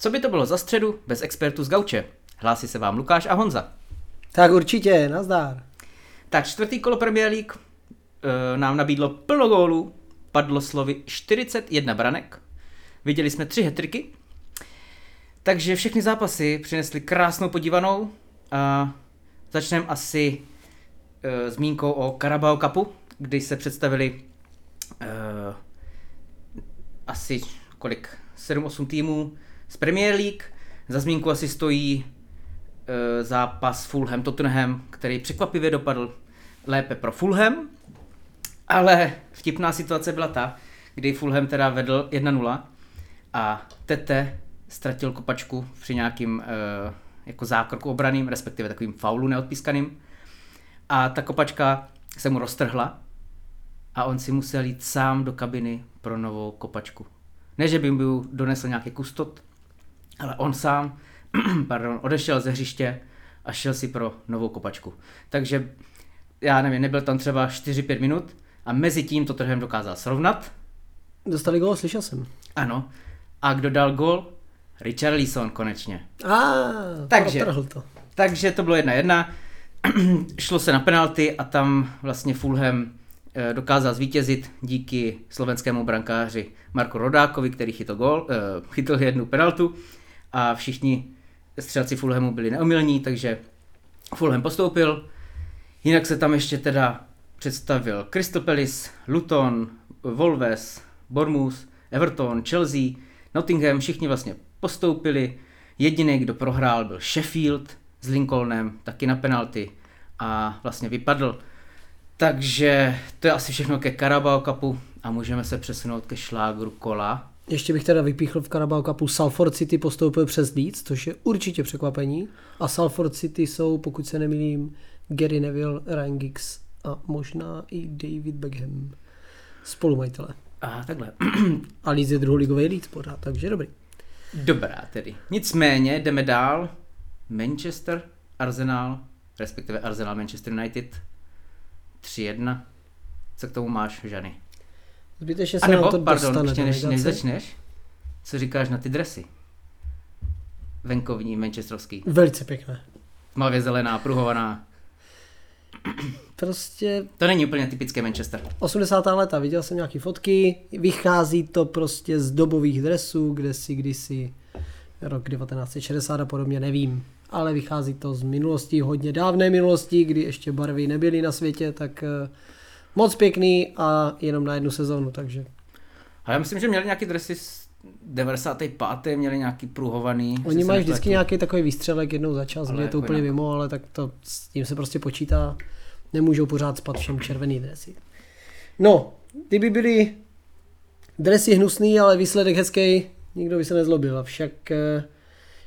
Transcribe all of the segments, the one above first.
Co by to bylo za středu bez expertů z Gauče? Hlásí se vám Lukáš a Honza. Tak určitě, nazdár. Tak čtvrtý kolo Premier League e, nám nabídlo plno gólů, padlo slovy 41 branek, viděli jsme tři hetriky, takže všechny zápasy přinesly krásnou podívanou a začneme asi e, zmínkou o Carabao Cupu, kdy se představili e, asi kolik, 7-8 týmů z Premier League. Za zmínku asi stojí e, zápas Fulham Tottenham, který překvapivě dopadl lépe pro Fulham, ale vtipná situace byla ta, kdy Fulham teda vedl 1-0 a Tete ztratil kopačku při nějakým e, jako zákroku obraným, respektive takovým faulu neodpískaným. A ta kopačka se mu roztrhla a on si musel jít sám do kabiny pro novou kopačku. Ne, že by mu donesl nějaký kustot, ale on sám pardon, odešel ze hřiště a šel si pro novou kopačku. Takže já nevím, nebyl tam třeba 4-5 minut a mezi tím to trhem dokázal srovnat. Dostali gol, slyšel jsem. Ano. A kdo dal gol? Richard Leeson konečně. A, takže, to. takže to bylo jedna jedna. Šlo se na penalty a tam vlastně Fulham eh, dokázal zvítězit díky slovenskému brankáři Marku Rodákovi, který chytl, gol, eh, chytl jednu penaltu a všichni střelci Fulhamu byli neomilní, takže Fulham postoupil. Jinak se tam ještě teda představil Crystal Palace, Luton, Wolves, Bournemouth, Everton, Chelsea, Nottingham, všichni vlastně postoupili. Jediný, kdo prohrál, byl Sheffield s Lincolnem, taky na penalty a vlastně vypadl. Takže to je asi všechno ke Carabao Cupu a můžeme se přesunout ke šlágru kola. Ještě bych teda vypíchl v Carabao Cupu Salford City postoupil přes Leeds, což je určitě překvapení. A Salford City jsou, pokud se nemýlím, Gary Neville, Ryan Giggs a možná i David Beckham. Spolumajitele. A takhle. a Leeds je druholigový Leeds pořád, takže dobrý. Dobrá tedy. Nicméně jdeme dál. Manchester, Arsenal, respektive Arsenal Manchester United 3-1. Co k tomu máš, Žany? Zbytečně se A nebo, na to pardon, dostane ještě než, než začneš, co říkáš na ty dresy? Venkovní, manchesterovský. Velice pěkné. Tmavě zelená, pruhovaná. Prostě To není úplně typické Manchester. 80. leta, viděl jsem nějaký fotky, vychází to prostě z dobových dresů, kde si kdysi rok 1960 a podobně, nevím. Ale vychází to z minulosti, hodně dávné minulosti, kdy ještě barvy nebyly na světě, tak eh, moc pěkný a jenom na jednu sezónu, takže A já myslím, že měli nějaký dresy z 95. měli nějaký pruhovaný. Oni mají vždycky nějaký takový výstřelek jednou za čas, Ale je to jako úplně jinak. mimo, ale tak to s tím se prostě počítá. Nemůžou pořád spat všem červený dresy. No, kdyby byly dresy hnusný, ale výsledek hezký, nikdo by se nezlobil. Avšak eh,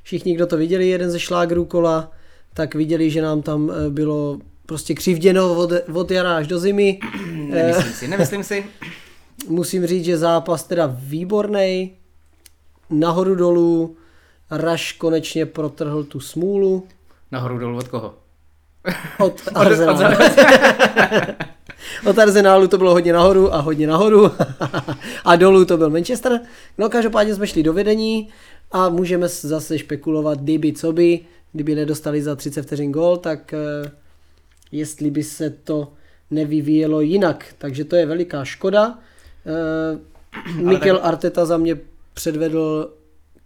všichni, kdo to viděli, jeden ze šlágrů kola, tak viděli, že nám tam eh, bylo prostě křivděno od, od jara až do zimy. Nemyslím si, nemyslím si. Musím říct, že zápas teda výborný, nahoru dolů, Raš konečně protrhl tu smůlu. Nahoru dolů od koho? Od Arsenálu. Od Arsenálu to bylo hodně nahoru a hodně nahoru. a dolů to byl Manchester. No každopádně jsme šli do vedení a můžeme zase špekulovat, kdyby co by, kdyby nedostali za 30 vteřin gol, tak eh, jestli by se to nevyvíjelo jinak. Takže to je veliká škoda. Eh, Mikel Arteta za mě předvedl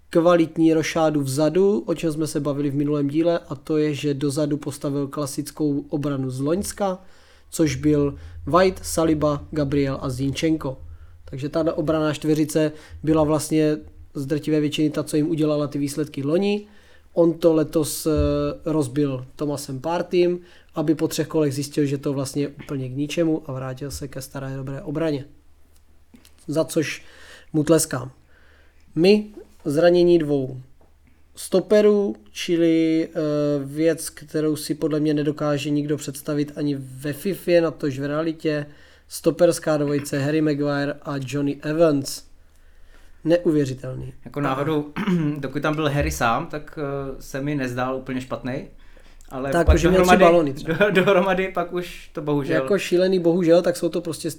kvalitní rošádu vzadu, o čem jsme se bavili v minulém díle, a to je, že dozadu postavil klasickou obranu z Loňska, což byl White, Saliba, Gabriel a Zinchenko. Takže ta obraná čtveřice byla vlastně z drtivé většiny ta, co jim udělala ty výsledky loni. On to letos eh, rozbil Tomasem Partym, aby po třech kolech zjistil, že to vlastně je úplně k ničemu a vrátil se ke staré dobré obraně. Za což mu tleskám. My zranění dvou stoperů, čili uh, věc, kterou si podle mě nedokáže nikdo představit ani ve FIFA, natož v realitě. Stoperská dvojice Harry Maguire a Johnny Evans. Neuvěřitelný. Jako náhodou, dokud tam byl Harry sám, tak uh, se mi nezdál úplně špatný. Ale Tak pak měl tři balony třeba. do, dohromady pak už to bohužel. Jako šílený, bohužel, tak jsou to prostě,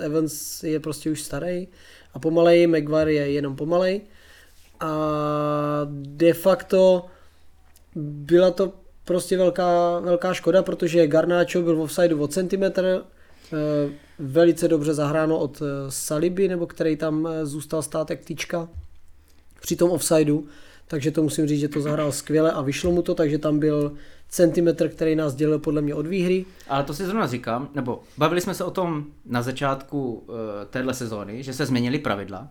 Evans je prostě už starý a pomalej, Maguire je jenom pomalej. a de facto byla to prostě velká, velká škoda, protože Garnáčo byl v offsideu o centimetr, eh, velice dobře zahráno od eh, Saliby, nebo který tam eh, zůstal stát jak tyčka při tom offsideu, takže to musím říct, že to zahrál skvěle a vyšlo mu to, takže tam byl centimetr, který nás dělil podle mě od výhry. Ale to si zrovna říkám, nebo bavili jsme se o tom na začátku uh, téhle sezóny, že se změnily pravidla,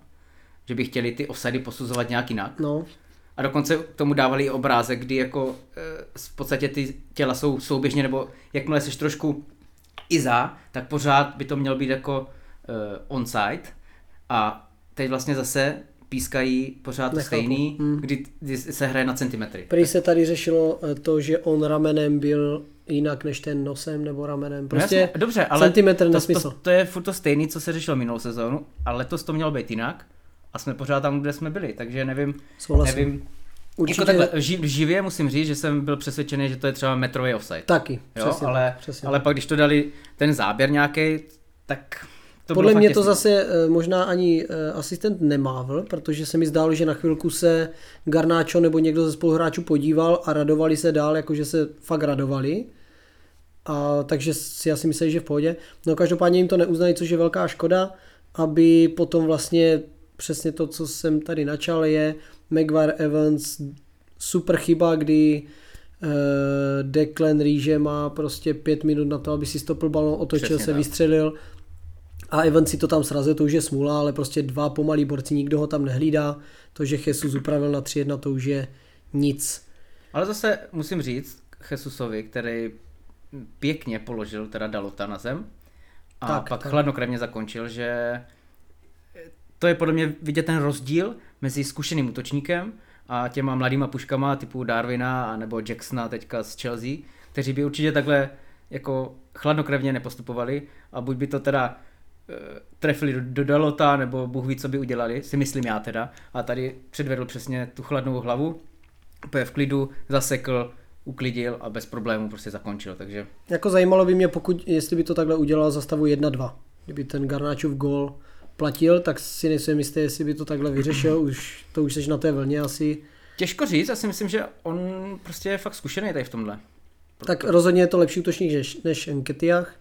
že by chtěli ty offsidy posuzovat nějak jinak. No. A dokonce k tomu dávali i obrázek, kdy jako uh, v podstatě ty těla jsou souběžně, nebo jakmile jsi trošku i za, tak pořád by to mělo být jako uh, onside. A teď vlastně zase pískají pořád Nechápu. stejný, Hmm. kdy, kdy se hraje na centimetry. Prý se tady řešilo eh, to, že on ramenem byl jinak než ten nosem nebo ramenem. No Prostě jasně, dobře, ale centimetr to, nesmysl. To, to, je furt to stejný, co se řešilo minulou sezónu, ale letos to mělo být jinak a jsme pořád tam, kde jsme byli, takže nevím, Souhlasím. nevím. Určitě Jako takhle, ži, živě musím říct, že jsem byl přesvědčený, že to je třeba metrový offside. taky. jo, přesně, ale, přesně. ale pak když to dali ten záběr nějaký, tak to Podle mě to zase eh, možná ani eh, asistent nemávl, protože se mi zdálo, že na chvilku se Garnáčo nebo někdo ze spoluhráčů podíval a radovali se dál, jakože se fakt radovali. A, takže si asi mysleli, že v pohodě. No každopádně jim to neuznají, což je velká škoda, aby potom vlastně přesně to, co jsem tady načal, je Maguire Evans super chyba, kdy eh, Declan Ríže má prostě pět minut na to, aby si stopil balon, otočil Přesně se, tak. vystřelil a Evans si to tam srazil, to už je smůla, ale prostě dva pomalí borci, nikdo ho tam nehlídá. To, že Jesus upravil na 3-1, to už je nic. Ale zase musím říct Jesusovi, který pěkně položil teda Dalota na zem a Tak, pak tak. chladnokrevně zakončil, že to je podle mě vidět ten rozdíl mezi zkušeným útočníkem a těma mladýma puškama typu Darwina nebo Jacksona teďka z Chelsea, kteří by určitě takhle jako chladnokrevně nepostupovali a buď by to teda trefili do, do Dalota, nebo Bůh ví, co by udělali, si myslím já teda. A tady předvedl přesně tu chladnou hlavu, úplně v klidu, zasekl, uklidil a bez problémů prostě zakončil, takže Jako zajímalo by mě, pokud, jestli by to takhle udělal za stavu 1-2. Kdyby ten Garnáčův gól platil, tak si nejsem jistý, jestli by to takhle vyřešil. Už, to už jsi na té vlně asi. těžko říct, já si myslím, že on prostě je fakt zkušený tady v tomhle. Tak rozhodně je to lepší útočník než, než Enketiach.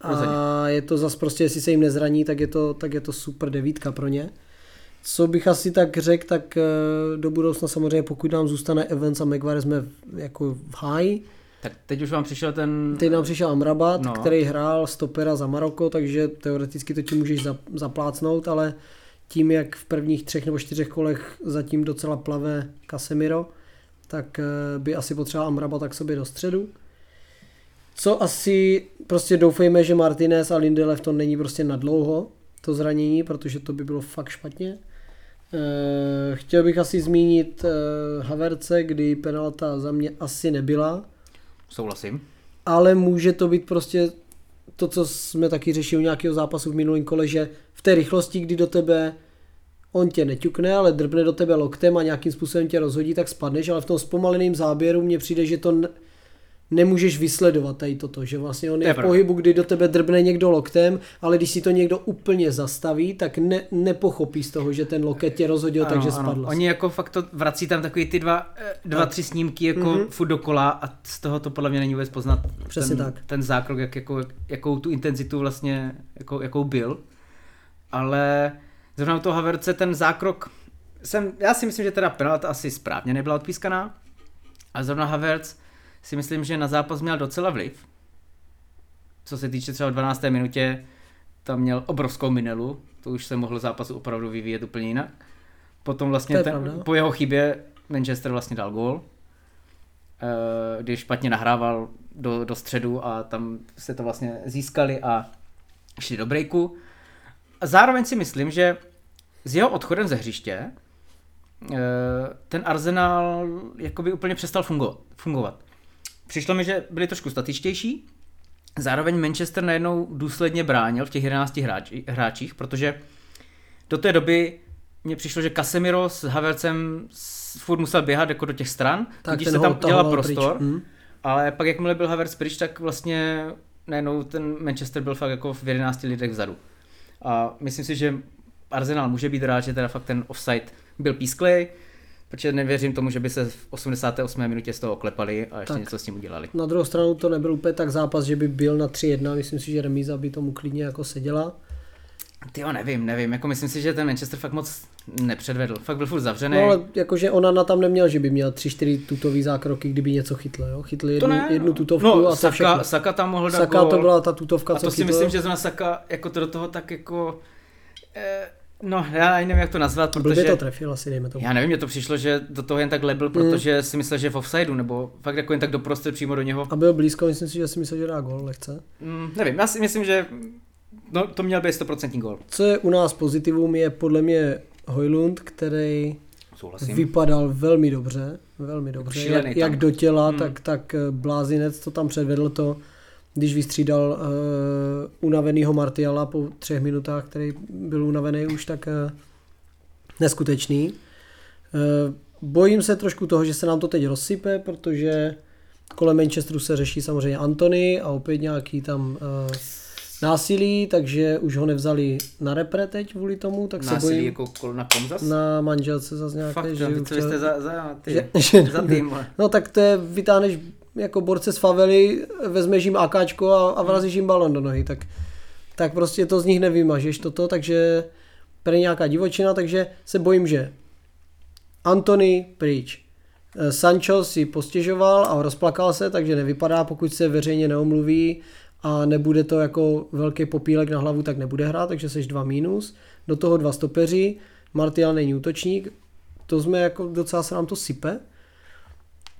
A je to zas prostě, jestli se jim nezraní, tak je to, tak je to super devítka pro ně. Co bych asi tak řekl, tak eh, do budoucna samozřejmě, pokud nám zůstane Evans a Maguire, jsme jako v háji. Tak teď už vám přišel ten... Teď nám přišel Amrabat, no. Který hrál stopera za Maroko, takže teoreticky to ti můžeš za- zaplácnout, ale tím, jak v prvních třech nebo čtyřech kolech zatím docela plave Casemiro, tak eh, by asi potřeboval Amrabata k sobě do středu. Co asi prostě doufejme, že Martinez a Lindelöf to není prostě na dlouho, to zranění, protože to by bylo fakt špatně. Eh, Chtěl bych asi zmínit eh, Haverce, kdy penalta za mě asi nebyla, Souhlasím. ale může to být prostě to, co jsme taky řešili u nějakého zápasu v minulém kole, že v té rychlosti, kdy do tebe on tě neťukne, ale drbne do tebe loktem a nějakým způsobem tě rozhodí, tak spadneš, ale v tom zpomaleném záběru mně přijde, že to ne- nemůžeš vysledovat tady toto, že vlastně on je je v pohybu, kdy do tebe drbne někdo loktem, ale když si to někdo úplně zastaví, tak ne, nepochopí z toho, že ten loket tě rozhodil, Ano, takže ano. spadl. Oni jako fakt to vrací tam takový ty dva, eh, dva tři snímky jako Mhm. mm-hmm. furt dokola a z toho to podle mě není vůbec poznat Přesně ten, tak. ten zákrok, jak, jako, jakou tu intenzitu vlastně, jako, jakou byl. Ale zrovna u toho Haverce ten zákrok, jsem, já si myslím, že teda penalta asi správně nebyla odpískaná, a zrovna Havertz si myslím, že na zápas měl docela vliv. Co se týče třeba v 12. minutě, tam měl obrovskou minelu, to už se mohl zápas opravdu vyvíjet úplně jinak. Potom To vlastně je ten, pravda. po jeho chybě Manchester vlastně dal gól, eh, když špatně nahrával do, do středu a tam se to vlastně získali a šli do breaku. A zároveň si myslím, že s jeho odchodem ze hřiště eh, ten Arsenal jakoby úplně přestal fungo- fungovat. Přišlo mi, že byli trošku statičtější, zároveň Manchester najednou důsledně bránil v těch 11 hráči, hráčích, protože do té doby mně přišlo, že Casemiro s Havercem furt musel běhat jako do těch stran, Tak ten se tam dělal prostor, Hm. ale pak jakmile byl Havertz pryč, tak vlastně najednou ten Manchester byl fakt jako v 11 lidech vzadu. A myslím si, že Arsenal může být rád, že teda fakt ten offside byl písklej, protože nevěřím tomu, že by se v 88. minutě z toho oklepali a ještě tak. něco s tím udělali. Na druhou stranu to nebyl úplně tak zápas, že by byl na 3-1, myslím si, že remíza by tomu klidně jako seděla. Ty jo, nevím, nevím, jako myslím si, že ten Manchester fakt moc nepředvedl, fakt byl furt zavřený. No ale jakože ona na tam neměl, že by měl 3-4 tutový zákroky, kdyby něco chytl, jo? Chytli jednu, ne, jednu tutovku no, a Saka, všechno. Saka tam mohl dát Saka gól. to byla ta tutovka, A co to si chytl. myslím, že zrovna Saka jako to do toho tak jako... Eh, no, já ani nevím, jak to nazvat, Blbě protože... to trefil asi, dejme tomu. Já nevím, mně to přišlo, že do toho jen tak lebil, protože si myslel, že je v offsideu, nebo fakt jako jen tak doprostřed přímo do něho. A byl blízko, myslím si, že si myslel, že dá gol lehce. Mm, nevím, já si myslím, že no, to měl být 100% gol. Co je u nás pozitivum, je podle mě Hojlund, který Souhlasím. vypadal velmi dobře, velmi dobře. šílený Jak, jak do těla, Hmm. tak, tak eh, blázinec to tam předvedl to, když vystřídal uh, unavenýho Martiala po třech minutách, který byl unavený už tak uh, neskutečný. Uh, bojím se trošku toho, že se nám to teď rozsype, protože kolem Manchesteru se řeší samozřejmě Antony a opět nějaký tam uh, násilí, takže už ho nevzali na repre teď kvůli tomu, tak se Násilí bojím jako kol na kom zas? na manželce zase nějaké, Fakt, že jo, ju co jste za, za, ty, že, za tým. No tak to je, vytáhneš jako borce z favely, vezmeš jim AKčko a, a vrazíš jim balon do nohy, tak, tak prostě to z nich nevymažeš toto, takže prý nějaká divočina, takže se bojím, že Antony pryč. Eh, Sancho si postěžoval a rozplakal se, takže nevypadá, pokud se veřejně neomluví a nebude to jako velký popílek na hlavu, tak nebude hrát, takže seš dva mínus. Do toho dva stopeři, Martial není útočník, to jsme jako docela se nám to sype.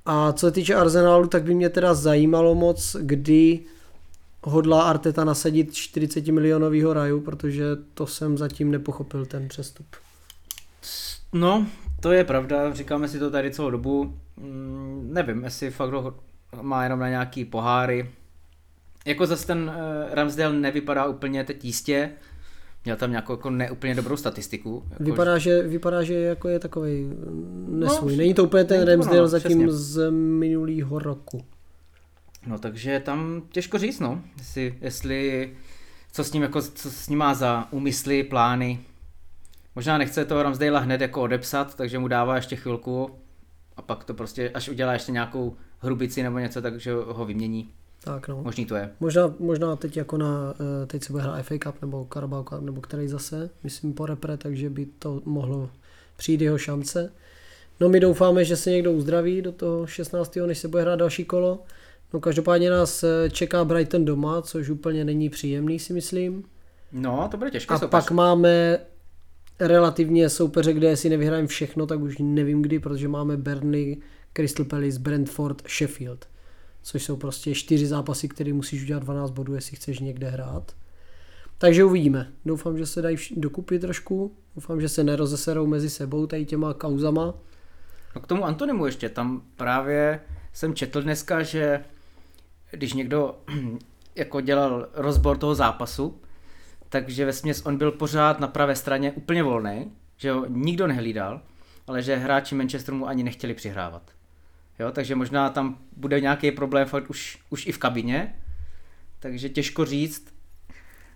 A co se týče Arsenálu, tak by mě teda zajímalo moc, kdy hodlá Arteta nasadit 40 milionového raju, protože to jsem zatím nepochopil ten přestup. No, to je pravda, říkáme si to tady celou dobu. Mm, nevím, jestli fakt ho má jenom na nějaký poháry. Jako zase ten uh, Ramsdale nevypadá úplně teď jistě. Měl tam nějakou jako neúplně dobrou statistiku. Jako, Vypadá, že, vypadá, že jako je takový nesvůj. No, Není to úplně ten Ramsdale ono, zatím přesně. z minulého roku. No takže tam těžko říct, no. Jestli, jestli co s ním jako, co s ním má za úmysly, plány. Možná nechce toho Ramsdale hned jako odepsat, takže mu dává ještě chvilku a pak to prostě, až udělá ještě nějakou hrubici nebo něco, takže ho vymění. Tak no. Možný to je. Možná, možná teď jako na, eh, teď se bude hrát FA Cup nebo Carabao Cup, nebo který zase, myslím po repre, takže by to mohlo přijít jeho šance. No my doufáme, že se někdo uzdraví do toho 16. než se bude hrát další kolo. No každopádně nás eh, čeká Brighton doma, což úplně není příjemný si myslím. No, to bude těžké A soupeř. pak máme relativně soupeře, kde si nevyhrajeme všechno, tak už nevím kdy, protože máme Burnley, Crystal Palace, Brentford, Sheffield. Což jsou prostě čtyři zápasy, které musíš udělat 12 bodů, jestli chceš někde hrát. Takže uvidíme. Doufám, že se dají dokupy trošku. Doufám, že se nerozeserou mezi sebou tady těma kauzama. No k tomu Antonimu ještě, tam právě jsem četl dneska, že když někdo jako dělal rozbor toho zápasu, takže ve směs on byl pořád na pravé straně úplně volný, že ho nikdo nehlídal, ale že hráči Manchesteru mu ani nechtěli přihrávat. Jo, takže možná tam bude nějaký problém fakt už, už i v kabině, takže těžko říct.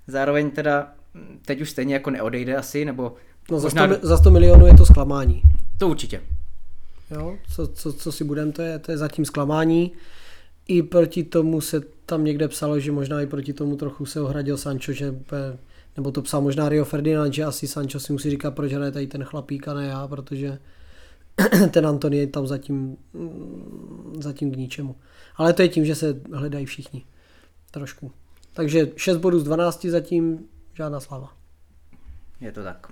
Zároveň teda hm, teď už stejně jako neodejde asi, nebo No za možná 100, mi- za 100 milionů je to zklamání. to určitě. Jo, co, co, co si budem, to je, to je zatím zklamání. I proti tomu se tam někde psalo, že možná i proti tomu trochu se ohradil Sancho, že nebo to psal možná Rio Ferdinand, že asi Sancho si musí říkat, proč hraje tady ten chlapík a ne já, protože ten Antony je tam zatím, mm, zatím k ničemu. Ale to je tím, že se hledají všichni. Trošku. Takže 6 bodů z 12 zatím žádná sláva. Je to tak.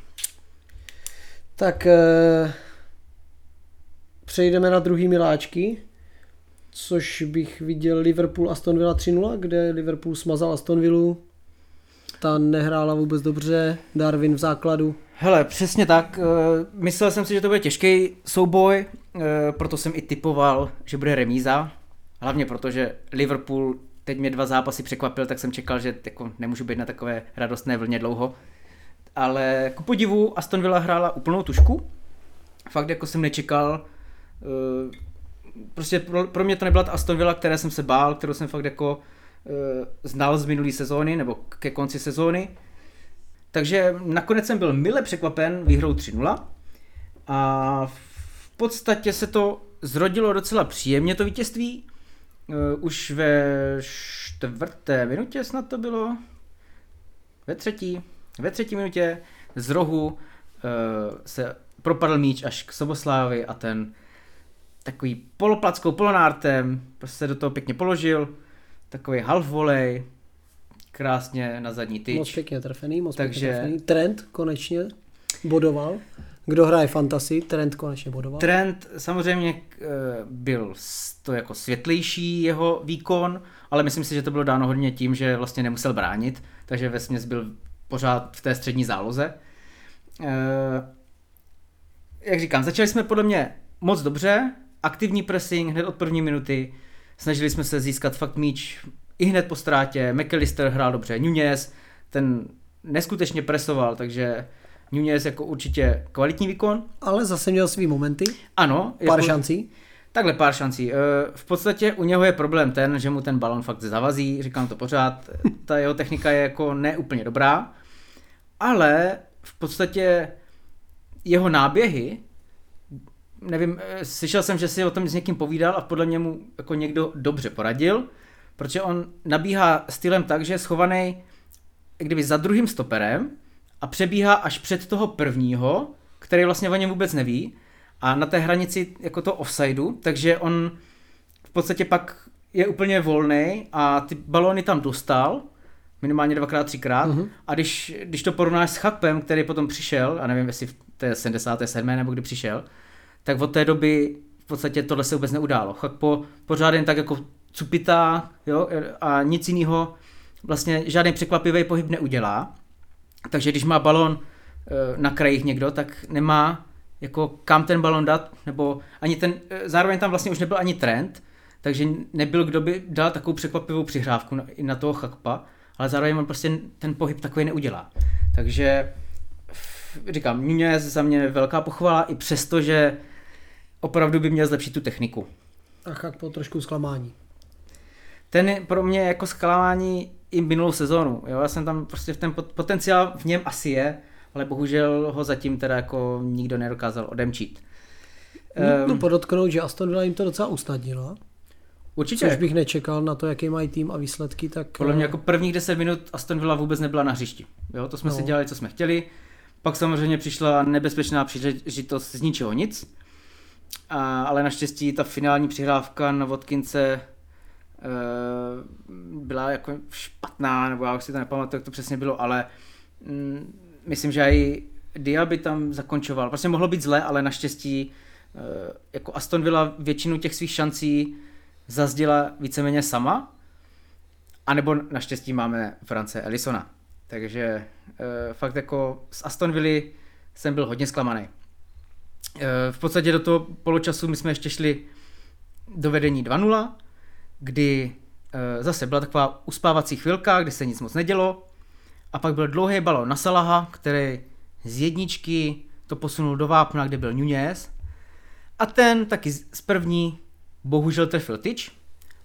Tak eh, přejdeme na druhý miláčky, což bych viděl Liverpool Aston Villa 3-0, kde Liverpool smazal Aston Villu. Ta nehrála vůbec dobře, Darwin v základu. Hele, přesně tak. eh, Myslel jsem si, že to bude těžký souboj, eh, proto jsem i typoval, že bude remíza. Hlavně proto, že Liverpool teď mě dva zápasy překvapil, tak jsem čekal, že jako nemůžu být na takové radostné vlně dlouho. Ale ku podivu Aston Villa hrála úplnou tušku. Fakt jako jsem nečekal. eh, Prostě pro, pro mě to nebyla ta Aston Villa, které jsem se bál, kterou jsem fakt jako znal z minulé sezóny, nebo ke konci sezóny. Takže nakonec jsem byl mile překvapen výhrou 3-0 A v podstatě se to zrodilo docela příjemně, to vítězství. Uh, už ve čtvrté minutě snad to bylo. Ve třetí. Ve třetí minutě z rohu uh, se propadl míč až k Soboslávi a ten takový poloplackou polonártem prostě se do toho pěkně položil. Takový half volley, krásně na zadní tyč. Moc pěkně trefený, moc Takže- pěkně trefený. Trend konečně bodoval. Kdo hraje fantasy, trend konečně bodoval. Trend samozřejmě eh, byl to jako světlejší jeho výkon, ale myslím si, že to bylo dáno hodně tím, že vlastně nemusel bránit, takže ve byl pořád v té střední záloze. Eh, Jak říkám, začali jsme podle mě moc dobře, aktivní pressing hned od první minuty, snažili jsme se získat fakt míč i hned po ztrátě, McAllister hrál dobře, Nunez, ten neskutečně presoval, takže Nunez jako určitě kvalitní výkon, Ale zase měl svý momenty, ano. pár jako, šancí. Takhle pár šancí. Eh, V podstatě u něho je problém ten, že mu ten balon fakt zavazí, říkám to pořád, ta jeho technika je jako neúplně dobrá, ale v podstatě jeho náběhy, nevím, eh, slyšel jsem, že si o tom s někým povídal a podle mě mu jako někdo dobře poradil, protože on nabíhá stylem tak, že je schovaný kdyby za druhým stoperem a přebíhá až před toho prvního, který vlastně o něm vůbec neví a na té hranici jako to offsideu, takže on v podstatě pak je úplně volný a ty balóny tam dostal, minimálně dvakrát, třikrát mm-hmm. a když, když to porovnáš s Chakpem, který potom přišel, a nevím jestli v té 77. nebo kdy přišel, tak od té doby v podstatě tohle se vůbec neudálo. Chakpo pořád jen tak jako cupitá jo, a nic jiného vlastně žádný překvapivý pohyb neudělá. Takže když má balon eh, na krajích někdo, tak nemá jako kam ten balon dát, nebo ani ten, eh, zároveň tam vlastně už nebyl ani trend, takže nebyl, kdo by dal takovou překvapivou přihrávku na, na toho Chakpa, ale zároveň on prostě ten pohyb takový neudělá. Takže říkám, Nunez za mě velká pochvala, i přesto, že opravdu by měl zlepšit tu techniku. A jak po trošku zklamání. Ten je pro mě jako zklamání i minulou sezónu. Jo? Já jsem tam prostě v ten pot- potenciál v něm asi je, ale bohužel ho zatím teda jako nikdo nedokázal odemčít. Um, no Ehm, podotknout, že Aston Villa jim to docela usnadnila. určitě. Což bych nečekal na to, jaký mají tým a výsledky, tak... Podle mě eh, jako prvních 10 minut Aston Villa vůbec nebyla na hřišti. Jo, to jsme No. si dělali, co jsme chtěli. Pak samozřejmě přišla nebezpečná příležitost z ničeho nic. A, ale naštěstí ta finální přihrávka na Vodkince e, byla jako špatná, nebo já už si to nepamatuju, jak to přesně bylo, ale mm, myslím, že i Diaby tam zakončoval. Prostě mohlo být zle, ale naštěstí e, jako Aston Villa většinu těch svých šancí zazděla víceméně sama. A nebo naštěstí máme France Ellisona. Takže e, fakt jako z Aston Villa jsem byl hodně zklamaný. E, v podstatě do toho poločasu my jsme ještě šli do vedení 2-0, kdy e, zase byla taková uspávací chvilka, kdy se nic moc nedělo. A pak byl dlouhý balon na Salaha, který z jedničky to posunul do vápna, kde byl Nunez. A ten taky z první bohužel trefil tyč,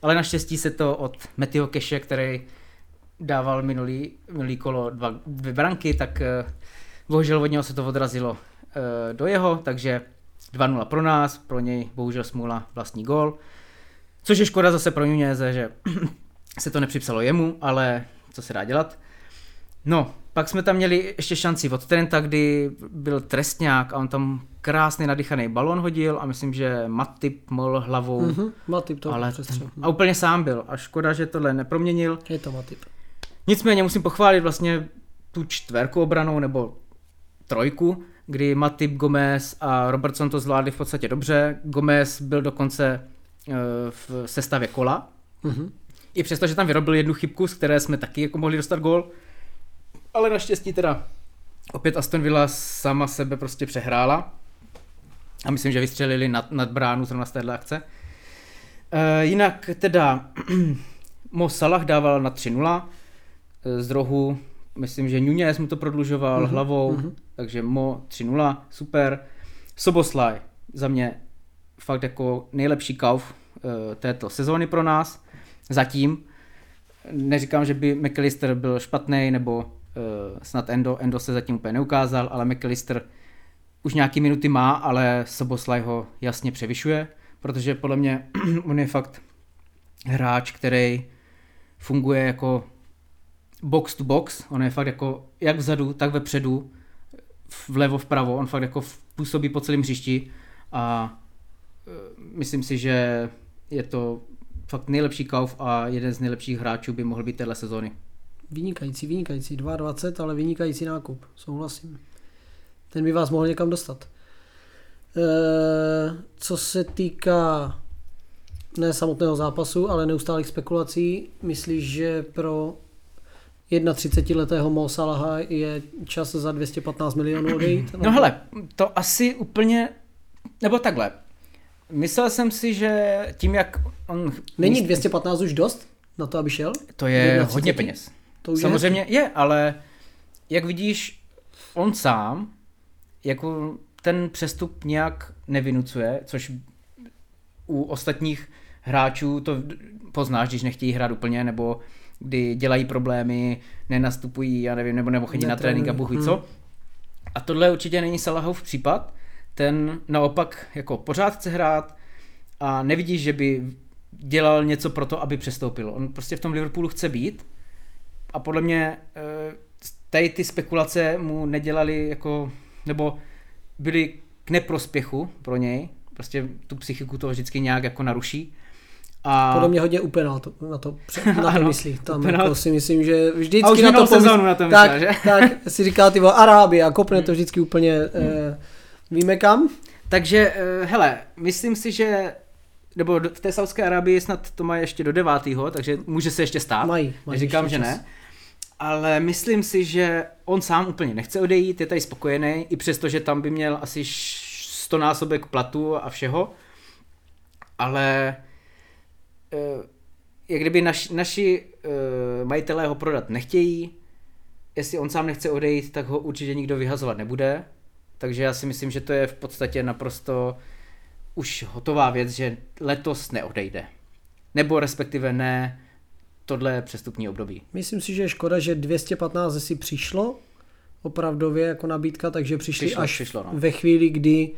ale naštěstí se to od Metyho Keše, který dával minulý, minulý kolo dva, dvě branky, tak eh, bohužel od něho se to odrazilo eh, do jeho, takže 2-0 pro nás, pro něj bohužel smůla vlastní gol. Což je škoda zase pro Nuneze, že se to nepřipsalo jemu, ale co se dá dělat. No, pak jsme tam měli ještě šanci od Trenta, kdy byl trestňák a on tam krásný nadychaný balon hodil a myslím, že Matip mohl hlavou, mm-hmm. Mhm, Matip to ale přestřel. a úplně sám byl. A škoda, že tohle neproměnil. Je to Matip. Nicméně musím pochválit vlastně tu čtverku obranou nebo trojku, kdy Matip, Gomez a Robertson to zvládli v podstatě dobře. Gomez byl dokonce eh, v sestavě kola. Mhm. I přesto, že tam vyrobil jednu chybku, z které jsme taky jako mohli dostat gól. Ale naštěstí teda opět Aston Villa sama sebe prostě přehrála. A myslím, že vystřelili nad, nad bránu zrovna z téhle akce. E, jinak teda Mo Salah dával na 3-0 e, z rohu. Myslím, že Nunez mu to prodlužoval Mhm, mm-hmm, hlavou, mhm. mm-hmm. takže Mo 3-0, super. Soboslaj za mě fakt jako nejlepší kauf e, této sezóny pro nás. Zatím. Neříkám, že by McAllister byl špatný, nebo uh, snad Endo, Endo se zatím úplně neukázal, ale McAllister už nějaký minuty má, ale Soboslaj ho jasně převyšuje, protože podle mě on je fakt hráč, který funguje jako box to box, on je fakt jako jak vzadu, tak vepředu, vlevo, vpravo, on fakt jako působí po celém hřišti a e, myslím si, že je to fakt nejlepší kauf a jeden z nejlepších hráčů by mohl být téhle sezóny. Vynikající, vynikající. 22, ale vynikající nákup. Souhlasím. Ten by vás mohl někam dostat. E, co se týká ne samotného zápasu, ale neustálých spekulací, myslíš, že pro 31-letého Mo Salaha je čas za 215 milionů odejít? No hele, to asi úplně, nebo takhle. Myslel jsem si, že tím, jak on... Není 215 už dost na to, aby šel? To je 31? hodně peněz. To už Samozřejmě je, je, ale jak vidíš, on sám jako ten přestup nějak nevinucuje, což u ostatních hráčů to poznáš, když nechtějí hrát úplně, nebo kdy dělají problémy, nenastupují, já nevím, nebo, nebo chodí na trénink a bůh ví hmm. co. A tohle určitě není Salahov případ. Ten naopak jako pořád chce hrát a nevidíš, že by dělal něco pro to, aby přestoupil. On prostě v tom Liverpoolu chce být a podle mě eh, tady ty spekulace mu nedělali jako, nebo byly k neprospěchu pro něj, prostě tu psychiku to vždycky nějak jako naruší. A... Podle mě hodně úplně na to, na to, na to myslí. Tam jako si myslím, že vždycky a už na to pomyslí. na to myslel, tak, že? tak si říká ty Arábie a kopne to vždycky úplně, hmm. eh, víme kam. Takže, eh, hele, myslím si, že nebo v té Saudské Arábii snad to má ještě do devátého, takže může se ještě stát. Mají, mají Říkám, že čas. ne. Ale myslím si, že on sám úplně nechce odejít, je tady spokojený, i přesto, že tam by měl asi stonásobek platu a všeho. Ale Eh, jak kdyby naš, naši uh, majitelé ho prodat nechtějí, jestli on sám nechce odejít, tak ho určitě nikdo vyhazovat nebude. Takže já si myslím, že to je v podstatě naprosto už hotová věc, že letos neodejde. Nebo respektive ne tohle přestupní období. Myslím si, že je škoda, že 215 si přišlo opravdově jako nabídka, takže přišli přišlo, až přišlo, no. ve chvíli, kdy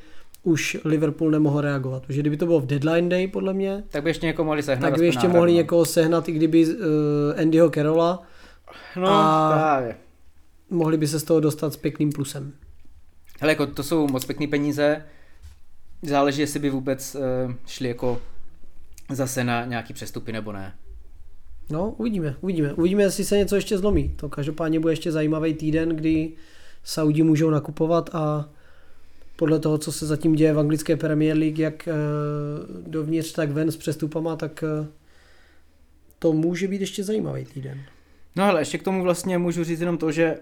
už Liverpool nemohl reagovat. Protože kdyby to bylo v deadline day, podle mě, tak by ještě někoho mohli sehnat. Tak by ještě mohli někoho sehnat, i kdyby uh, Andyho Carola. No, a právě. Mohli by se z toho dostat s pěkným plusem. Hele, jako to jsou moc pěkný peníze. Záleží, jestli by vůbec uh, šli jako zase na nějaký přestupy nebo ne. No, uvidíme, uvidíme. Uvidíme, jestli se něco ještě zlomí. To každopádně bude ještě zajímavý týden, kdy Saudi můžou nakupovat a podle toho, co se zatím děje v anglické Premier League, jak eh, dovnitř, tak ven s přestupama, tak eh, to může být ještě zajímavý týden. No ale ještě k tomu vlastně můžu říct jenom to, že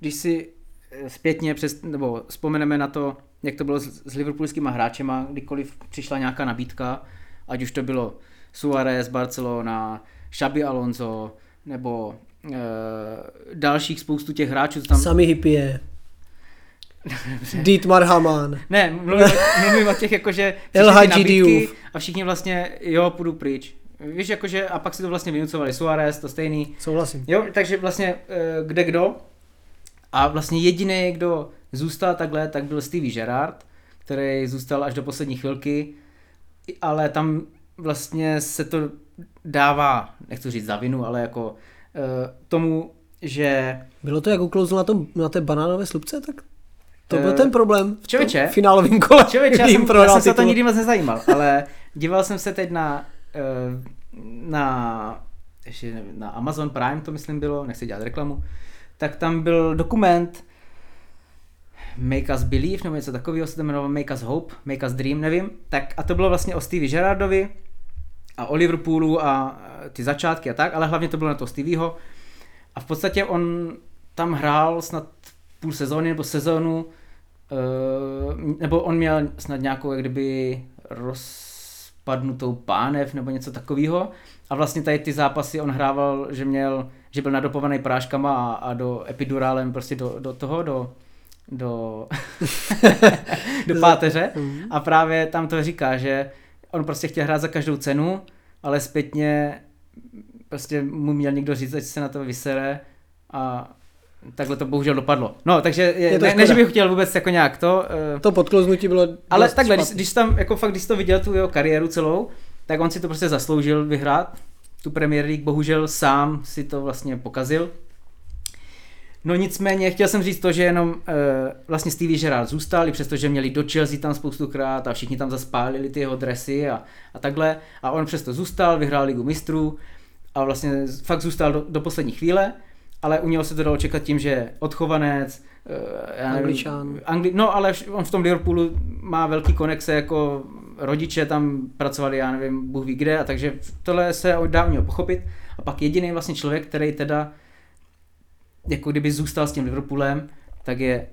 když si eh, zpětně přes, nebo vzpomeneme na to, jak to bylo s, s liverpoolskými hráčema, kdykoliv přišla nějaká nabídka, ať už to bylo Suarez, Barcelona, Xabi Alonso, nebo e, dalších spoustu těch hráčů. Tam... Sami Hypie. Dietmar Haman. Ne, mluvím, mluvím o těch jakože nabídky a všichni vlastně, jo, půjdu pryč. Víš, jakože, a pak si to vlastně vynucovali, Suarez, to stejný. Souhlasím. Jo, takže vlastně eh, kde kdo. A vlastně jediný, kdo zůstal takhle, tak byl Stevie Gerrard, který zůstal až do poslední chvilky, ale tam vlastně se to dává, nechci říct za vinu, ale jako eh, tomu, že... Bylo to jak uklouzl na, tom, na té banánové slupce, tak to byl ten problém v čověče, v finálovém kole. Čověče, já jsem, já jsem se to nikdy moc nezajímal, ale díval jsem se teď na, eh, na, ještě na Amazon Prime, to myslím bylo, nechci dělat reklamu, tak tam byl dokument Make Us Believe, nebo něco takového se to jmenovalo Make Us Hope, Make Us Dream, nevím. Tak a to bylo vlastně o Stevie Gerardovi a o Liverpoolu a ty začátky a tak, ale hlavně to bylo na to Stevieho. A v podstatě on tam hrál snad půl sezóny nebo sezónu, uh, nebo on měl snad nějakou jak kdyby rozpadnutou pánev nebo něco takového. A vlastně tady ty zápasy on hrával, že měl, že byl nadopovaný práškama a, a do epidurálem prostě do, do toho, do, do, do páteře. Mhm. A právě tam to říká, že on prostě chtěl hrát za každou cenu, ale zpětně prostě mu měl někdo říct, ať se na to vysere a takhle to bohužel dopadlo. No, takže je, Je to ne, škoda. ne, že bych chtěl vůbec jako nějak to, uh, To podklouznutí bylo ale dost takhle, když, špatný. když tam, jako fakt, když to viděl, tu jeho kariéru celou, tak on si to prostě zasloužil vyhrát, tu Premier League, bohužel sám si to vlastně pokazil. No nicméně, chtěl jsem říct to, že jenom uh, vlastně Stevie Gerrard zůstal, i přestože měli do Chelsea tam spoustukrát a všichni tam zaspálili ty jeho dresy a, a takhle. A on přesto zůstal, vyhrál ligu mistrů a vlastně fakt zůstal do, do poslední chvíle, ale u něho se to dalo čekat tím, že je odchovanec, uh, já nevím, Angličan. Angli- no ale on v tom Liverpoolu má velký konexe, jako rodiče tam pracovali, já nevím, Bůh ví kde, a takže tohle se dá u něho pochopit. A pak jediný vlastně člověk, který teda jako kdyby zůstal s tím Liverpoolem, tak je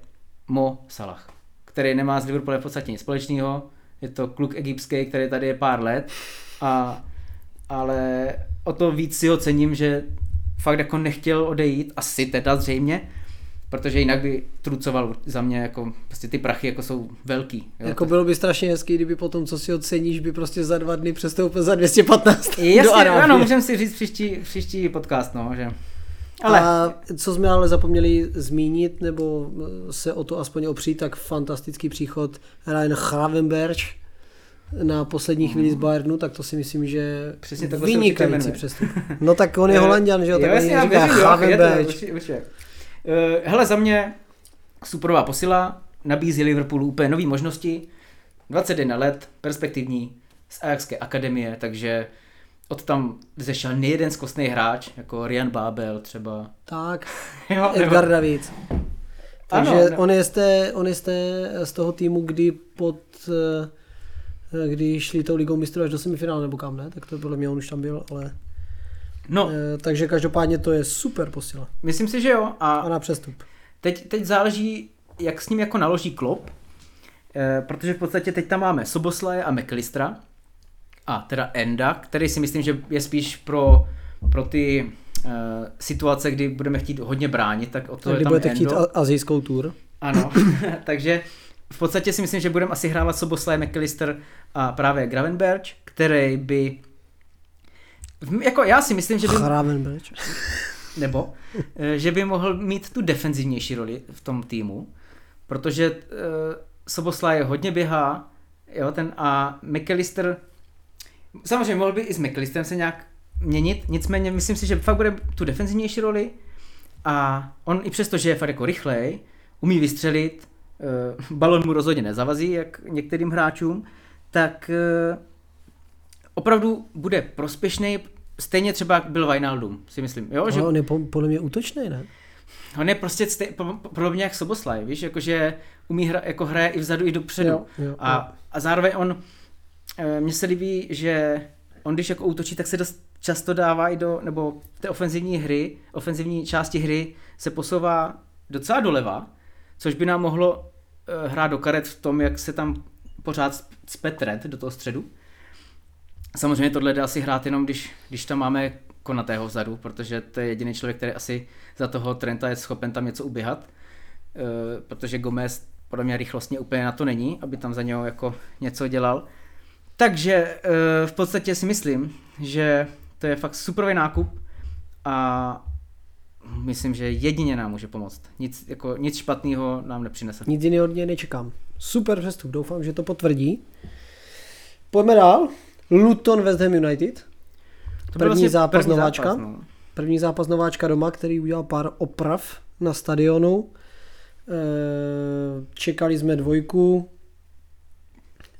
Mo Salah, který nemá s Liverpoolem v podstatě nic společného. Je to kluk egyptský, který tady je pár let, a, ale o to víc si ho cením, že fakt jako nechtěl odejít, asi teda zřejmě, protože jinak by trucoval za mě, jako prostě ty prachy jako jsou velký. Jo, Jako bylo by strašně hezký, kdyby potom, co si oceníš, by prostě za dva dny přestoupil za 215 do Jasně, Arábie. ano, můžeme si říct příští, příští podcast, no, že... Ale, A co jsme ale zapomněli zmínit, nebo se o to aspoň opřít, tak fantastický příchod Ryan Gravenberch na poslední chvíli z Bayernu, tak to si myslím, že Přesně takhle určitě vynikající přestup. No tak on je Holandian, že jo, tak jasně, říká určitě. Eh, Hele, za mě superová posila, nabízí Liverpoolu úplně nové možnosti, 21 let, perspektivní, z Ajaxské akademie, takže od tam zešel nejeden zkostný hráč, jako Rian Babel třeba. Tak, Jo, Edgar David. Takže Ano, no. on, je z té, on je z, té, z toho týmu, kdy pod eh, kdy šli tou ligou mistrů až do semifinále nebo kam ne, tak to podle mě on už tam byl, ale No, eh, takže každopádně to je super posila myslím si, že jo. a A na přestup. teď, teď záleží, jak s ním jako naloží Klopp, eh, protože v podstatě teď tam máme Soboslaje a McAllistera a teda Enda, který si myslím, že je spíš pro, pro ty uh, situace, kdy budeme chtít hodně bránit, tak o to je Kdy tam budete Endo. chtít azijskou tour. Ano, takže v podstatě si myslím, že budeme asi hrávat Soboslaj, McAllister a právě Gravenberch, který by jako já si myslím, že by, Gravenberch. nebo, eh, že by mohl mít tu defenzivnější roli v tom týmu, protože uh, Soboslaj hodně běhá, jo, ten a McAllister, samozřejmě mohl by i s McAllisterem se nějak měnit, nicméně myslím si, že fakt bude tu defenzivnější roli a on i přesto, že je fakt jako rychlej, umí vystřelit, balon mu rozhodně nezavazí, jak některým hráčům, tak uh, opravdu bude prospěšný, stejně třeba jak byl Wijnaldum, si myslím, jo, že Ale on je po- podle mě útočný, ne? on je prostě stej, po- po- podobně jak Soboslaj, víš, jakože umí hra, jako hraje i vzadu, i dopředu. Jo, jo, jo. a, a zároveň on, eh, mně se líbí, že on když jako útočí, tak se dost často dává i do, nebo v té ofenzivní hry, ofenzivní části hry se posouvá docela doleva, což by nám mohlo eh, hrát do karet v tom, jak se tam pořád cpe trend do toho středu. Samozřejmě tohle jde asi hrát jenom, když, když tam máme konatého vzadu, protože to je jediný člověk, který asi za toho Trenta je schopen tam něco uběhat, e, protože Gomez podle mě rychlostně úplně na to není, aby tam za něho jako něco dělal. Takže e, v podstatě si myslím, že to je fakt superový nákup a myslím, že jedině nám může pomoct. Nic, jako, nic špatného nám nepřinese. Nic jiného od něj nečekám. Super přestup, doufám, že to potvrdí. Pojďme dál. Luton West Ham United. To První zápas první nováčka. Zápas, no. První zápas nováčka doma, který udělal pár oprav na stadionu. Eh, Čekali jsme dvojku.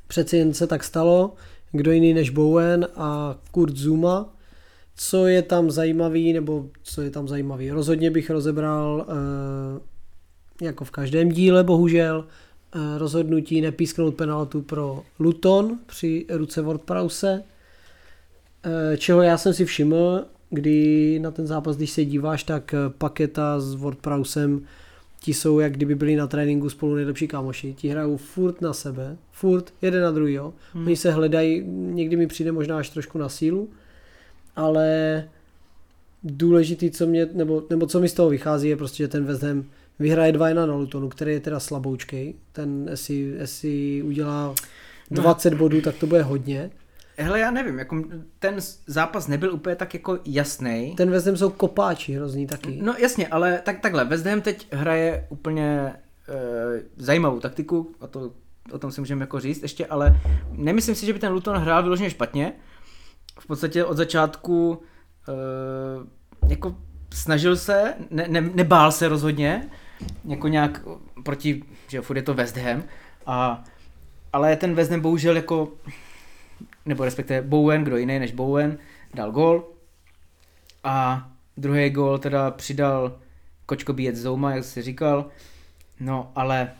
Přeci jen se tak stalo. Kdo jiný než Bowen a Kurt Zuma. Co je tam zajímavý, nebo co je tam zajímavý? Rozhodně bych rozebral, eh, jako v každém díle bohužel, eh, rozhodnutí nepísknout penaltu pro Luton při ruce WordPrause. Eh, Čeho já jsem si všiml, kdy na ten zápas, když se díváš, tak Paketa s WordProusem ti jsou, jak kdyby byli na tréninku spolu nejlepší kámoši. Ti hrajou furt na sebe, furt, jeden na druhý, jo. Hmm. Oni se hledají, někdy mi přijde možná až trošku na sílu, ale důležitý, co mě, nebo, nebo co mi z toho vychází, je prostě, že ten West Ham vyhraje 2 na Lutonu, který je teda slaboučkej. Ten, jestli, jestli udělá 20 bodů, tak to bude hodně. Hele, já nevím, jako ten zápas nebyl úplně tak jako jasný. Ten West Ham jsou kopáči hrozný taky. No jasně, ale tak, takhle, West Ham teď hraje úplně e, zajímavou taktiku, a to, o tom si můžeme jako říct ještě, ale nemyslím si, že by ten Luton hrál vyloženě špatně. V podstatě od začátku e, jako snažil se, ne, ne, nebál se rozhodně, jako nějak proti, že furt je to West Ham, a, ale ten West Ham bohužel jako nebo respektive Bowen, kdo jiný než Bowen, dal gol a druhý gol teda přidal Kočko Bíjec Zouma, jak jsi říkal, no ale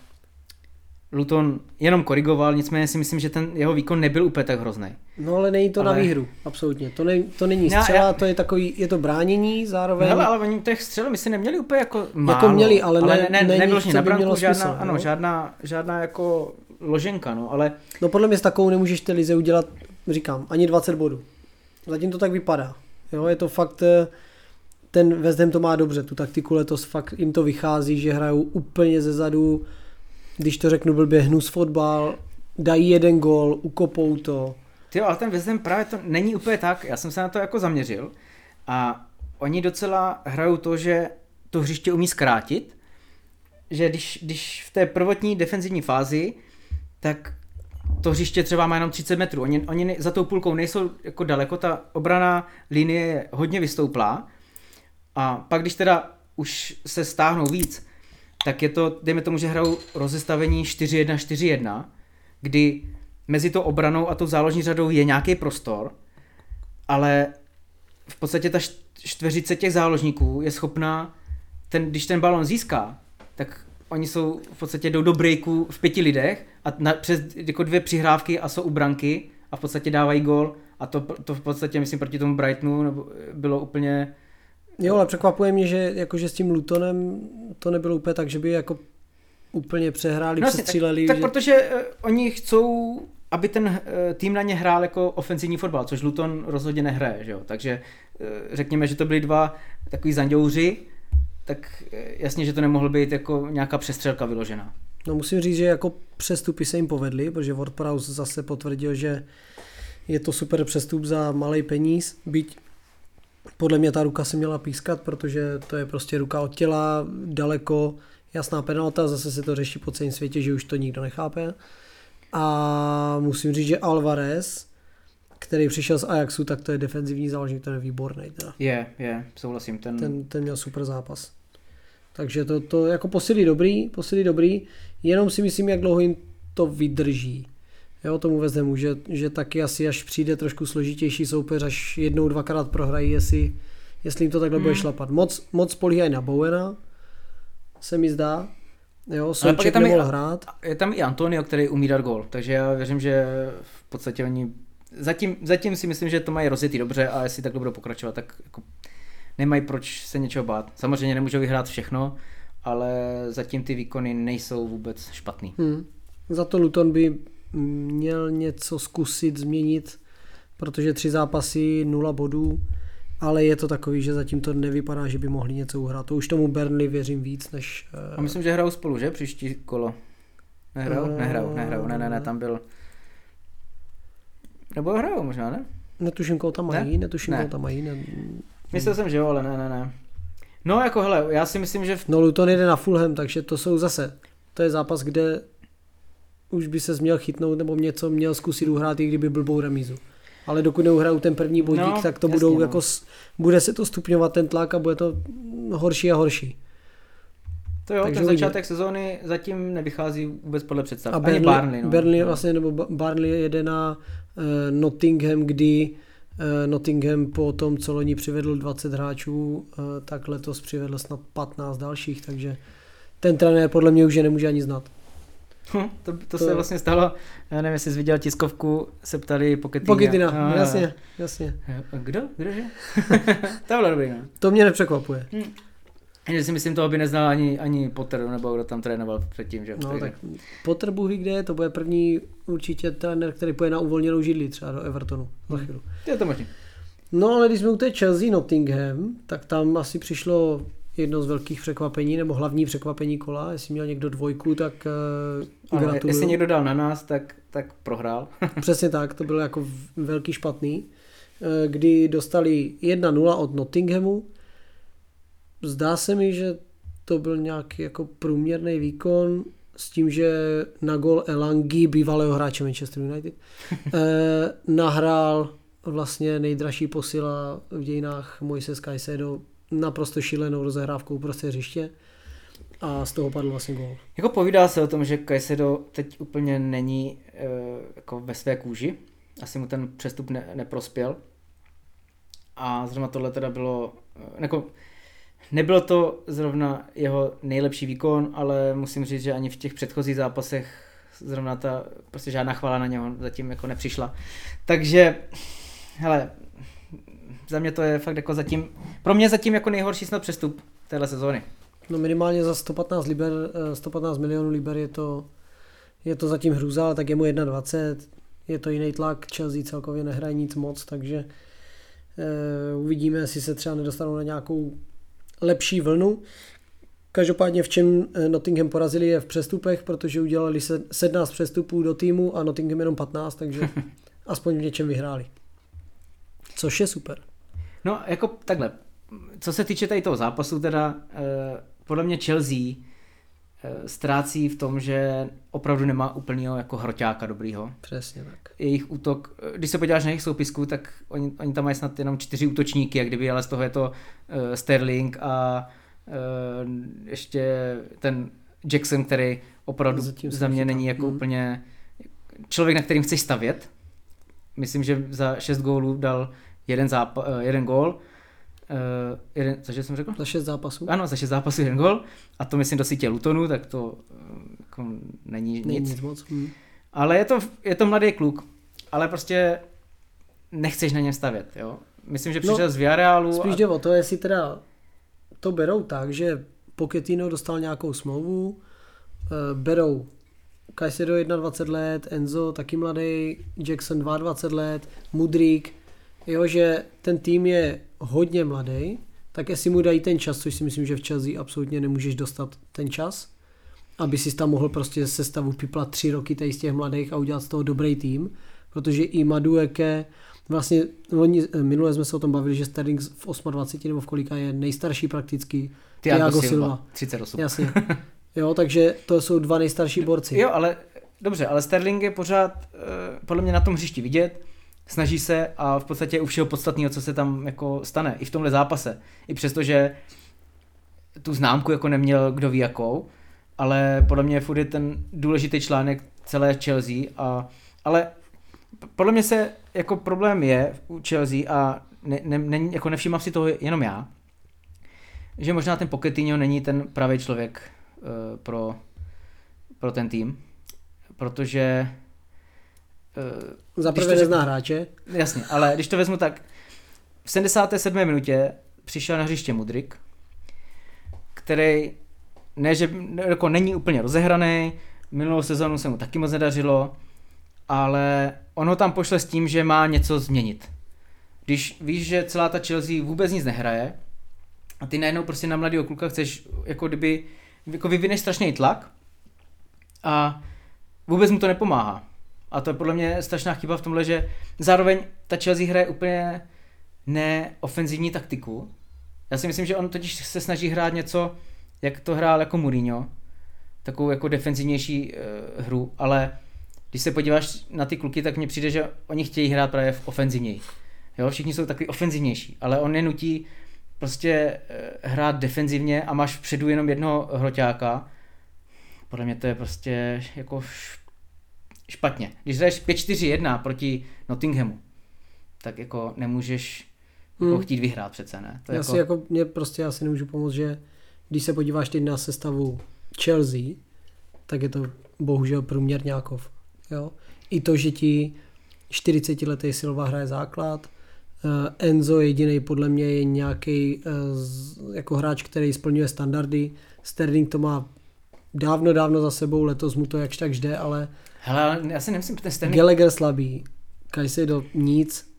Luton jenom korigoval, nicméně si myslím, že ten jeho výkon nebyl úplně tak hrozný. No ale není to ale... na výhru, absolutně. To, ne, to není střela, já... to je takový, je to bránění zároveň. Hele, ale oni těch střel my si neměli úplně jako málo. Jako měli, ale, ale ne, ne, nebylo na branku žádná, smysl, ano, no? žádná, žádná jako loženka, no, ale... No podle mě s takovou nemůžeš té lize udělat říkám, ani 20 bodů. Zatím to tak vypadá. Jo, je to fakt, eh, ten West Ham to má dobře, tu taktiku letos fakt jim to vychází, že hrajou úplně ze zadu, když to řeknu blbě, hnus fotbal, dají jeden gol, ukopou to. Ty ale ten West právě to není úplně tak, já jsem se na to jako zaměřil a oni docela hrajou to, že to hřiště umí zkrátit, že když, když v té prvotní defenzivní fázi, tak to hřiště třeba má jenom 30 metrů. Oni, oni za tou půlkou nejsou jako daleko, ta obraná linie je hodně vystouplá. A pak když teda už se stáhnou víc, tak je to, dejme tomu, že hrajou rozestavení 4-1, 4-1, kdy mezi to obranou a tou záložní řadou je nějaký prostor, ale v podstatě ta čtveřice těch záložníků je schopná, ten, když ten balon získá, tak oni jsou v podstatě jdou do breaku v pěti lidech a na, přes jako dvě přihrávky a jsou u branky a v podstatě dávají gol a to, to v podstatě myslím proti tomu Brightonu nebo bylo úplně Jo, ale překvapuje mě, že jakože s tím Lutonem to nebylo úplně tak, že by jako úplně přehráli, no, přestříleli. Tak, že... tak protože uh, oni chcou, aby ten uh, tým na ně hrál jako ofenzivní fotbal, což Luton rozhodně nehraje, že jo? takže uh, řekněme, že to byli dva takový zanděuři, tak jasně, že to nemohlo být jako nějaká přestřelka vyložená. No musím říct, že jako přestupy se jim povedly, protože WordPress zase potvrdil, že je to super přestup za malý peníz, byť podle mě ta ruka se měla pískat, protože to je prostě ruka od těla, daleko, jasná penalta, zase se to řeší po celém světě, že už to nikdo nechápe. A musím říct, že Alvarez, který přišel z Ajaxu, tak to je defenzivní záložník, ten je výborný. Teda. Je, je, souhlasím. Ten... ten... Ten měl super zápas. Takže to, to jako posily dobrý, posily dobrý, jenom si myslím, jak dlouho jim to vydrží. Jo, tomu vezmu, že, že taky asi až přijde trošku složitější soupeř, až jednou, dvakrát prohrají, jestli, jestli jim to takhle hmm. bude šlapat. Moc, moc políhají na Bowena, se mi zdá. Jo, Souček je tam nemohl i, hrát. Je tam i Antonio, který umí dát gol, takže já věřím, že v podstatě oni zatím, zatím si myslím, že to mají rozjetý dobře a jestli takhle budou pokračovat, tak jako nemají proč se něčeho bát. Samozřejmě nemůžou vyhrát všechno, ale zatím ty výkony nejsou vůbec špatný. Hmm. Za to Luton by měl něco zkusit změnit, protože tři zápasy, nula bodů, ale je to takový, že zatím to nevypadá, že by mohli něco uhrát. To už tomu Burnley věřím víc, než... A myslím, že hrajou spolu, že? Příští kolo. Nehrajou? Uh, nehrajou, nehrajou, ne, ne, ne, tam byl... Nebo hrajou možná, ne? Netuším, koho tam mají, ne? netuším, ne. koho tam mají. Ne... Myslel jsem, že jo, ale ne, ne, ne. No jako hele, já si myslím, že... V... No Luton jde na Fulham, takže to jsou zase, to je zápas, kde už by se měl chytnout nebo něco měl zkusit uhrát, i kdyby blbou remízu. Ale dokud neuhrajou ten první bodík, no, tak to jasně, budou no. jako, bude se to stupňovat ten tlak a bude to horší a horší. To jo, Takže ten začátek uvidí. sezóny zatím nevychází vůbec podle představ. A Burnley, Ani Barnley, no. Burnley vlastně, nebo Barnley jede na uh, Nottingham, kdy uh, Nottingham po tom, co loni přivedl 20 hráčů, uh, tak letos přivedl snad 15 dalších, takže ten trenér podle mě už je nemůže ani znát. Hm, to, to, to, se vlastně stalo, já nevím, jestli jsi viděl tiskovku, se ptali Poketina. Poketina, no, jasně, jasně. Kdo? Kdože? to bylo dobrý, no. To mě nepřekvapuje. Hm. Já si myslím, toho by neznal ani, ani Potter, nebo kdo tam trénoval předtím, že? No, Takže. tak Potter Bůh kde je, to bude první určitě trenér, který půjde na uvolněnou židli třeba do Evertonu. Za chvíli. Je to možný. No ale když jsme u té Chelsea Nottingham, tak tam asi přišlo jedno z velkých překvapení, nebo hlavní překvapení kola. Jestli měl někdo dvojku, tak uh, ano, Jestli někdo dal na nás, tak, tak prohrál. Přesně tak, to bylo jako velký špatný. Uh, kdy dostali 1-0 od Nottinghamu. Zdá se mi, že to byl nějaký jako průměrný výkon s tím, že na gol Elangi, bývalého hráče Manchester United, eh, nahrál vlastně nejdražší posila v dějinách Moises Caicedo naprosto šílenou rozehrávkou prostě hřiště a z toho padl vlastně gol. Jako povídá se o tom, že Caicedo teď úplně není e, jako ve své kůži, asi mu ten přestup ne, neprospěl a zrovna tohle teda bylo, e, jako Nebylo to zrovna jeho nejlepší výkon, ale musím říct, že ani v těch předchozích zápasech zrovna ta, prostě žádná chvála na něho zatím jako nepřišla. Takže, hele, za mě to je fakt jako zatím, pro mě zatím jako nejhorší snad přestup téhle sezóny. No minimálně za 115, liber, 115 eh, milionů liber je to, je to zatím hrůza, ale tak je mu 21, je to jiný tlak, Chelsea celkově nehraje nic moc, takže uh, uvidíme, jestli se třeba nedostanou na nějakou lepší vlnu. Každopádně v čem eh, Nottingham porazili je v přestupech, protože udělali 17 přestupů do týmu a Nottingham jenom 15, takže aspoň v něčem vyhráli. Což je super. No, jako takhle. Co se týče tady toho zápasu, teda eh, podle mě Chelsea eh, ztrácí v tom, že opravdu nemá úplného jako hroťáka dobrýho. Přesně tak. Jejich útok, když se podíváš na jejich soupisku, tak oni, oni tam mají snad jenom čtyři útočníky, jak kdyby, ale z toho je to uh, Sterling a uh, ještě ten Jackson, který opravdu Zatím za mě není jako hmm. úplně člověk, na kterým chceš stavět. Myslím, že za šest gólů dal jeden, zápa- uh, jeden gól. Uh, jeden, cože jsem řekl? Za šest zápasů. Ano, za šest zápasů jeden gol. A to myslím do sítě Lutonu, tak to uh, jako není, není nic. nic moc. Hmm. Ale je to, je to mladý kluk, ale prostě nechceš na ně stavět, jo. Myslím, že přišel no, z Villarealu. Spíš a... jde o to, jestli teda to berou tak, že Pochettino dostal nějakou smlouvu, eh, berou Caicedo 21 let, Enzo taky mladý, Jackson 22 let, Mudrik, jo, že ten tým je hodně mladý, tak jestli mu dají ten čas, což si myslím, že v Chelsea absolutně nemůžeš dostat ten čas, aby si tam mohl prostě se stavu piplat tři roky tady z těch mladých a udělat z toho dobrý tým, protože i Madueke, vlastně oni, minule jsme se o tom bavili, že Sterling v 28 nebo v kolika je nejstarší prakticky. Thiago Silva. 38. Jasně. Jo, takže to jsou dva nejstarší borci. Jo, ale dobře, ale Sterling je pořád uh, podle mě na tom hřišti vidět, snaží se a v podstatě u všeho podstatného, co se tam jako stane, i v tomhle zápase. I přesto, že tu známku jako neměl kdo ví jakou, ale podle mě furt je ten důležitý článek celé Chelsea, a, ale podle mě se jako problém je u Chelsea a ne, ne, ne, jako nevšímám si toho jenom já, že možná ten Pochettino není ten pravý člověk uh, pro, pro ten tým, protože uh, za prvé nezná hráče. Jasně, ale když to vezmu tak, v 77. minutě přišel na hřiště Mudrik, který ne, že jako není úplně rozehraný, minulou sezonu se mu taky moc nedařilo, ale ono tam pošle s tím, že má něco změnit. Když víš, že celá ta Chelsea vůbec nic nehraje a ty najednou prostě na mladého kluka chceš, jako kdyby, jako vyvineš strašný tlak a vůbec mu to nepomáhá. A to je podle mě strašná chyba v tomhle, že zároveň ta Chelsea hraje úplně neofenzivní taktiku. Já si myslím, že on totiž se snaží hrát něco, jak to hrál jako Mourinho, takovou jako defenzivnější uh, hru, ale když se podíváš na ty kluky, tak mně přijde, že oni chtějí hrát právě v ofenzivněji. Jo, všichni jsou takový ofenzivnější, ale on je nutí prostě uh, hrát defenzivně a máš vpředu jenom jednoho hroťáka. Podle mě to je prostě jako špatně. Když hraješ 5-4-1 proti Nottinghamu, tak jako nemůžeš jako hmm. chtít vyhrát přece, ne? To já jako... si jako, mě prostě asi nemůžu pomoct, že když se podíváš teď na sestavu Chelsea, tak je to bohužel průměrňákov. Jo? I to, že ti 40 letý Silva hraje základ, eh, Enzo jediný podle mě je nějaký eh, jako hráč, který splňuje standardy. Sterling to má dávno, dávno za sebou, letos mu to jakž tak jde, ale Hele, já si nemyslím, ten Sterling... Gallagher slabý, Caicedo nic,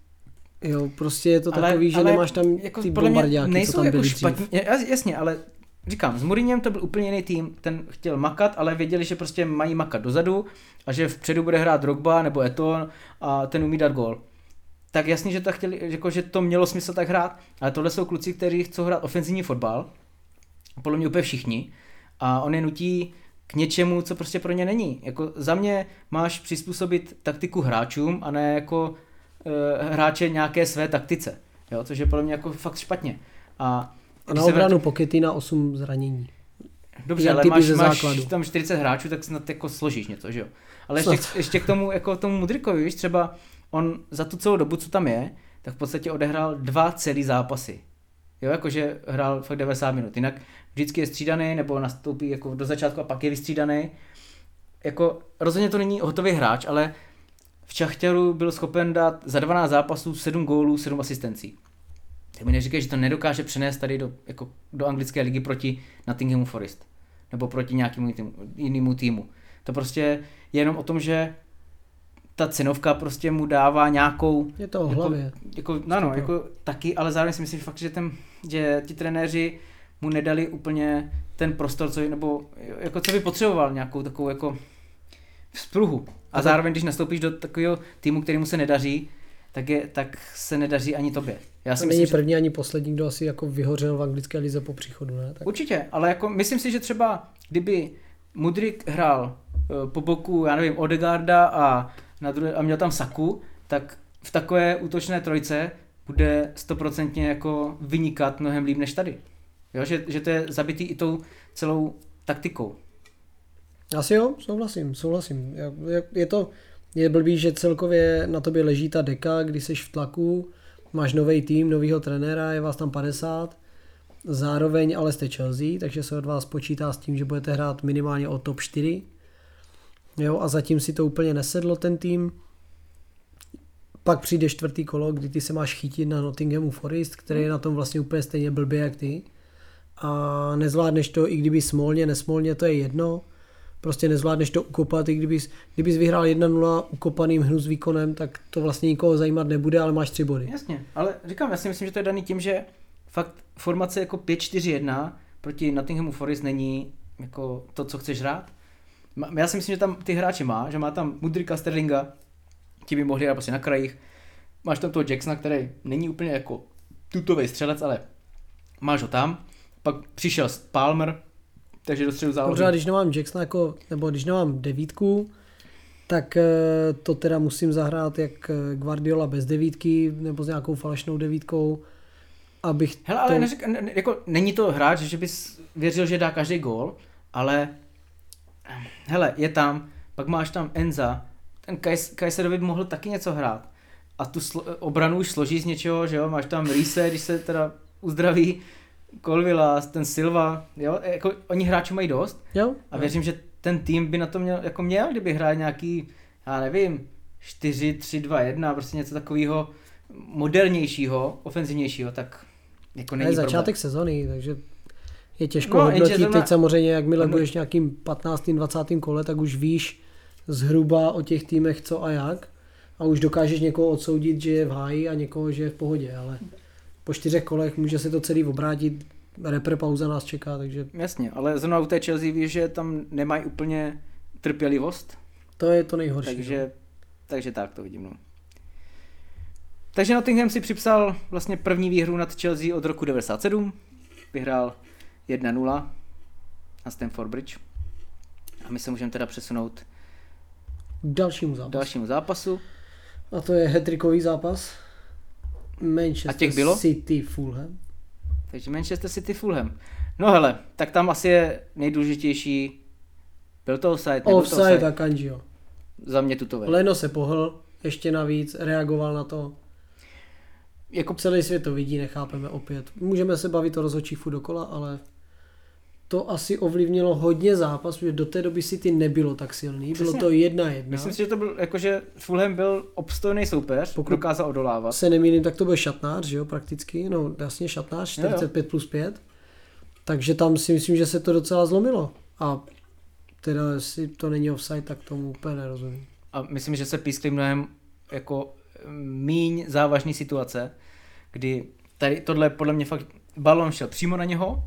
Jo, prostě je to Ale- takový, že ale nemáš tam jako ty podle mě bombardiáky, co tam jako špatní, jasně, ale říkám, s Mourinhem to byl úplně jiný tým, ten chtěl makat, ale věděli, že prostě mají makat dozadu a že vpředu bude hrát Drogba nebo Eton a ten umí dát gol. Tak jasně, že to, chtěli, jako, že to mělo smysl tak hrát, ale tohle jsou kluci, kteří chcou hrát ofenzivní fotbal, podle mě úplně všichni, a on je nutí k něčemu, co prostě pro ně není. Jako za mě máš přizpůsobit taktiku hráčům a ne jako e, hráče nějaké své taktice. Jo, což je podle mě jako fakt špatně. A, A na obranu Pokety na 8 zranění. Dobře, ale máš, máš tam 40 hráčů, tak snad jako složíš něco, že jo? Ale ještě, ještě k tomu, jako tomu Mudrikovi, víš, třeba on za tu celou dobu, co tam je, tak v podstatě odehrál dva celý zápasy. Jo, jakože hrál fakt 90 minut. Jinak vždycky je střídaný, nebo nastoupí jako do začátku a pak je vystřídaný. Jako rozhodně to není hotový hráč, ale v Čachtěru byl schopen dát za 12 zápasů 7 gólů, 7 asistencí. Tak mi neříkej, že to nedokáže přenést tady do, jako, do anglické ligy proti Nottinghamu Forest. Nebo proti nějakému týmu, jinému týmu. To prostě je jenom o tom, že ta cenovka prostě mu dává nějakou... Je to o jako, hlavě. Jako, no, no, jako taky, ale zároveň si myslím že fakt, že, ten, že ti trenéři mu nedali úplně ten prostor, co, nebo jako co by potřeboval, nějakou takovou jako vzpruhu. A zároveň, když nastoupíš do takového týmu, kterému se nedaří, tak, je, tak se nedaří ani tobě. Já si To myslím, není že první ani poslední, kdo asi jako vyhořel v anglické lize po příchodu, ne? Tak Určitě, ale jako myslím si, že třeba kdyby Mudrik hrál eh, po boku, já nevím, Odegarda a, na druhé, a měl tam Saku, tak v takové útočné trojce bude stoprocentně jako vynikat mnohem líp než tady. Jo, že, že to je zabitý i tou celou taktikou. Asi jo, souhlasím, souhlasím. Je- Je, to, je blbý, že celkově na tobě leží ta deka, kdy jsi v tlaku, máš nový tým, novýho trenéra, je vás tam 50, zároveň ale jste Chelsea, takže se od vás počítá s tím, že budete hrát minimálně o top 4. Jo, a zatím si to úplně nesedlo ten tým. Pak přijde čtvrtý kolo, kdy ty se máš chytit na Nottinghamu Forest, který je na tom vlastně úplně stejně blbě jak ty. A nezvládneš to, i kdyby smolně, nesmolně, to je jedno. Prostě nezvládneš to ukopat, i kdybys, kdybys vyhrál 1-0 ukopaným hnu s výkonem, tak to vlastně nikoho zajímat nebude, ale máš tři body. Jasně, ale říkám, já si myslím, že to je daný tím, že fakt formace jako 5-4-1 proti Nottinghamu Forest není jako to, co chceš hrát. Já si myslím, že tam ty hráče má, že má tam Mudrika Sterlinga, ti by mohli hrát prostě na krajích. Máš tam toho Jacksona, který není úplně jako tutový střelec, ale máš ho tam. Pak přišel Palmer, takže do středu zálohy. Dobře, a když nemám Jacksona jako, nebo když nemám devítku, tak eh, to teda musím zahrát jak eh, Guardiola bez devítky, nebo s nějakou falešnou devítkou, abych Hele, ale to... neřek, ne, jako, není to hráč, že bys věřil, že dá každý gól, ale hele, je tam, pak máš tam Enza, ten Kajs- Kajserovi by mohl taky něco hrát. A tu slo- obranu už složí z něčeho, že jo, máš tam Riese, když se teda uzdraví, Colvilla, ten Silva, jo, jako oni hráči mají dost Jo? a věřím, že ten tým by na to měl, jako měl, kdyby hrál nějaký, já nevím, 4, 3, 2, 1, prostě něco takového modernějšího, ofenzivnějšího, tak jako není je problém. začátek sezony, takže je těžko No, no, hodnotit. zrovna- Teď samozřejmě, jakmile Ano. budeš nějakým 15. 20. kole, tak už víš zhruba o těch týmech co a jak a už dokážeš někoho odsoudit, že je v háji a někoho, že je v pohodě, ale po čtyřech kolech může se to celý obrátit, repre pauza nás čeká, takže Jasně, ale zrovna u té Chelsea víš, že tam nemají úplně trpělivost, to je to nejhorší. no. takže, takže tak to vidím. No. Takže Nottingham si připsal vlastně první výhru nad Chelsea od roku 97. Vyhrál 1-0 na Stamford Bridge. A my se můžeme teda přesunout K dalšímu zápasu. dalšímu zápasu. A to je hetrikový zápas. Manchester A těch bylo? City Fulham. Takže Manchester City Fulham. No hele, tak tam asi je nejdůležitější byl to offside, nebyl to Offside a Kanjio. Za mě tutové. Leno se pohl, ještě navíc, reagoval na to. Jako Celý svět to vidí, nechápeme opět. Můžeme se bavit o rozhodčí furt dokola, ale to asi ovlivnilo hodně zápas, protože do té doby City nebylo tak silný. Bylo Přesně. to jedna jedna. Myslím si, že to byl, jakože Fulham byl obstojný soupeř, Pokud- dokázal odolávat. se nemýlím, tak to byl šatnář, že jo, prakticky. No jasně šatnář, Jo, jo. 45 plus 5. Takže tam si myslím, že se to docela zlomilo. A teda jestli to není offside, tak tomu úplně nerozumím. A myslím, že se pískli mnohem jako míň závažné situace, kdy tady tohle podle mě fakt balon šel přímo na něho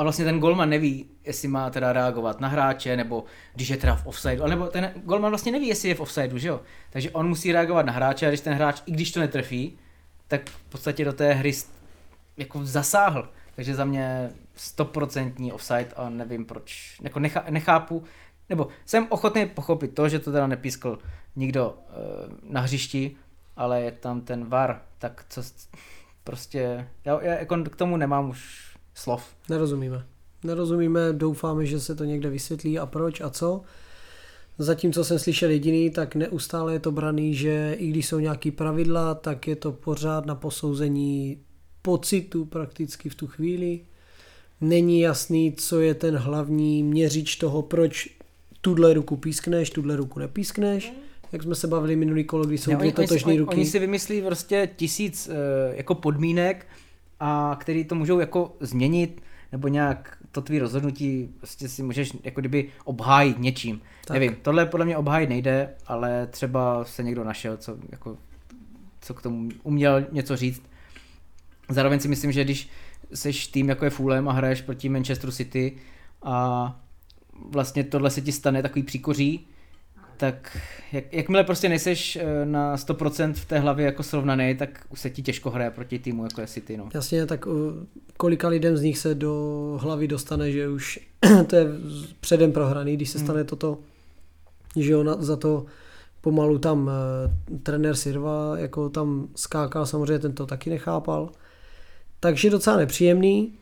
a vlastně ten golman neví, jestli má teda reagovat na hráče, nebo když je teda v offsideu, nebo ten golman vlastně neví, jestli je v offsideu, že jo? Takže on musí reagovat na hráče a když ten hráč, i když to netrefí, tak v podstatě do té hry jako zasáhl. Takže za mě stoprocentní offside a nevím proč, jako nechá, nechápu, nebo jsem ochotný pochopit to, že to teda nepískl nikdo uh, na hřišti, ale je tam ten VAR, tak co prostě, já, já jako k tomu nemám už slov. Nerozumíme. Nerozumíme, doufáme, že se to někde vysvětlí a proč a co. Zatím, co jsem slyšel jediný, tak neustále je to braný, že i když jsou nějaký pravidla, tak je to pořád na posouzení pocitu prakticky v tu chvíli. Není jasný, co je ten hlavní měřič toho, proč tuhle ruku pískneš, tuhle ruku nepískneš. Jak jsme se bavili minulý kolo, kdy jsou dvě totožné ruky. Oni si vymyslí prostě tisíc uh, jako podmínek, a který to můžou jako změnit, nebo nějak to tvý rozhodnutí prostě si můžeš jako kdyby obhájit něčím. Tak. Nevím, tohle podle mě obhájit nejde, ale třeba se někdo našel, co, jako, co k tomu uměl něco říct. Zároveň si myslím, že když seš tým jako je Fulham a hraješ proti Manchester City a vlastně tohle se ti stane takový příkoří, tak jak, jakmile prostě nejseš eh, na 100% v té hlavě jako srovnaný, tak už se ti těžko hraje proti týmu jako je City. No. Jasně, tak uh, kolika lidem z nich se do hlavy dostane, že už to je předem prohraný, když se hmm. stane hmm. toto, že jo, za to pomalu tam uh, trenér Sirva jako tam skákal, samozřejmě ten to taky nechápal. Takže docela nepříjemný.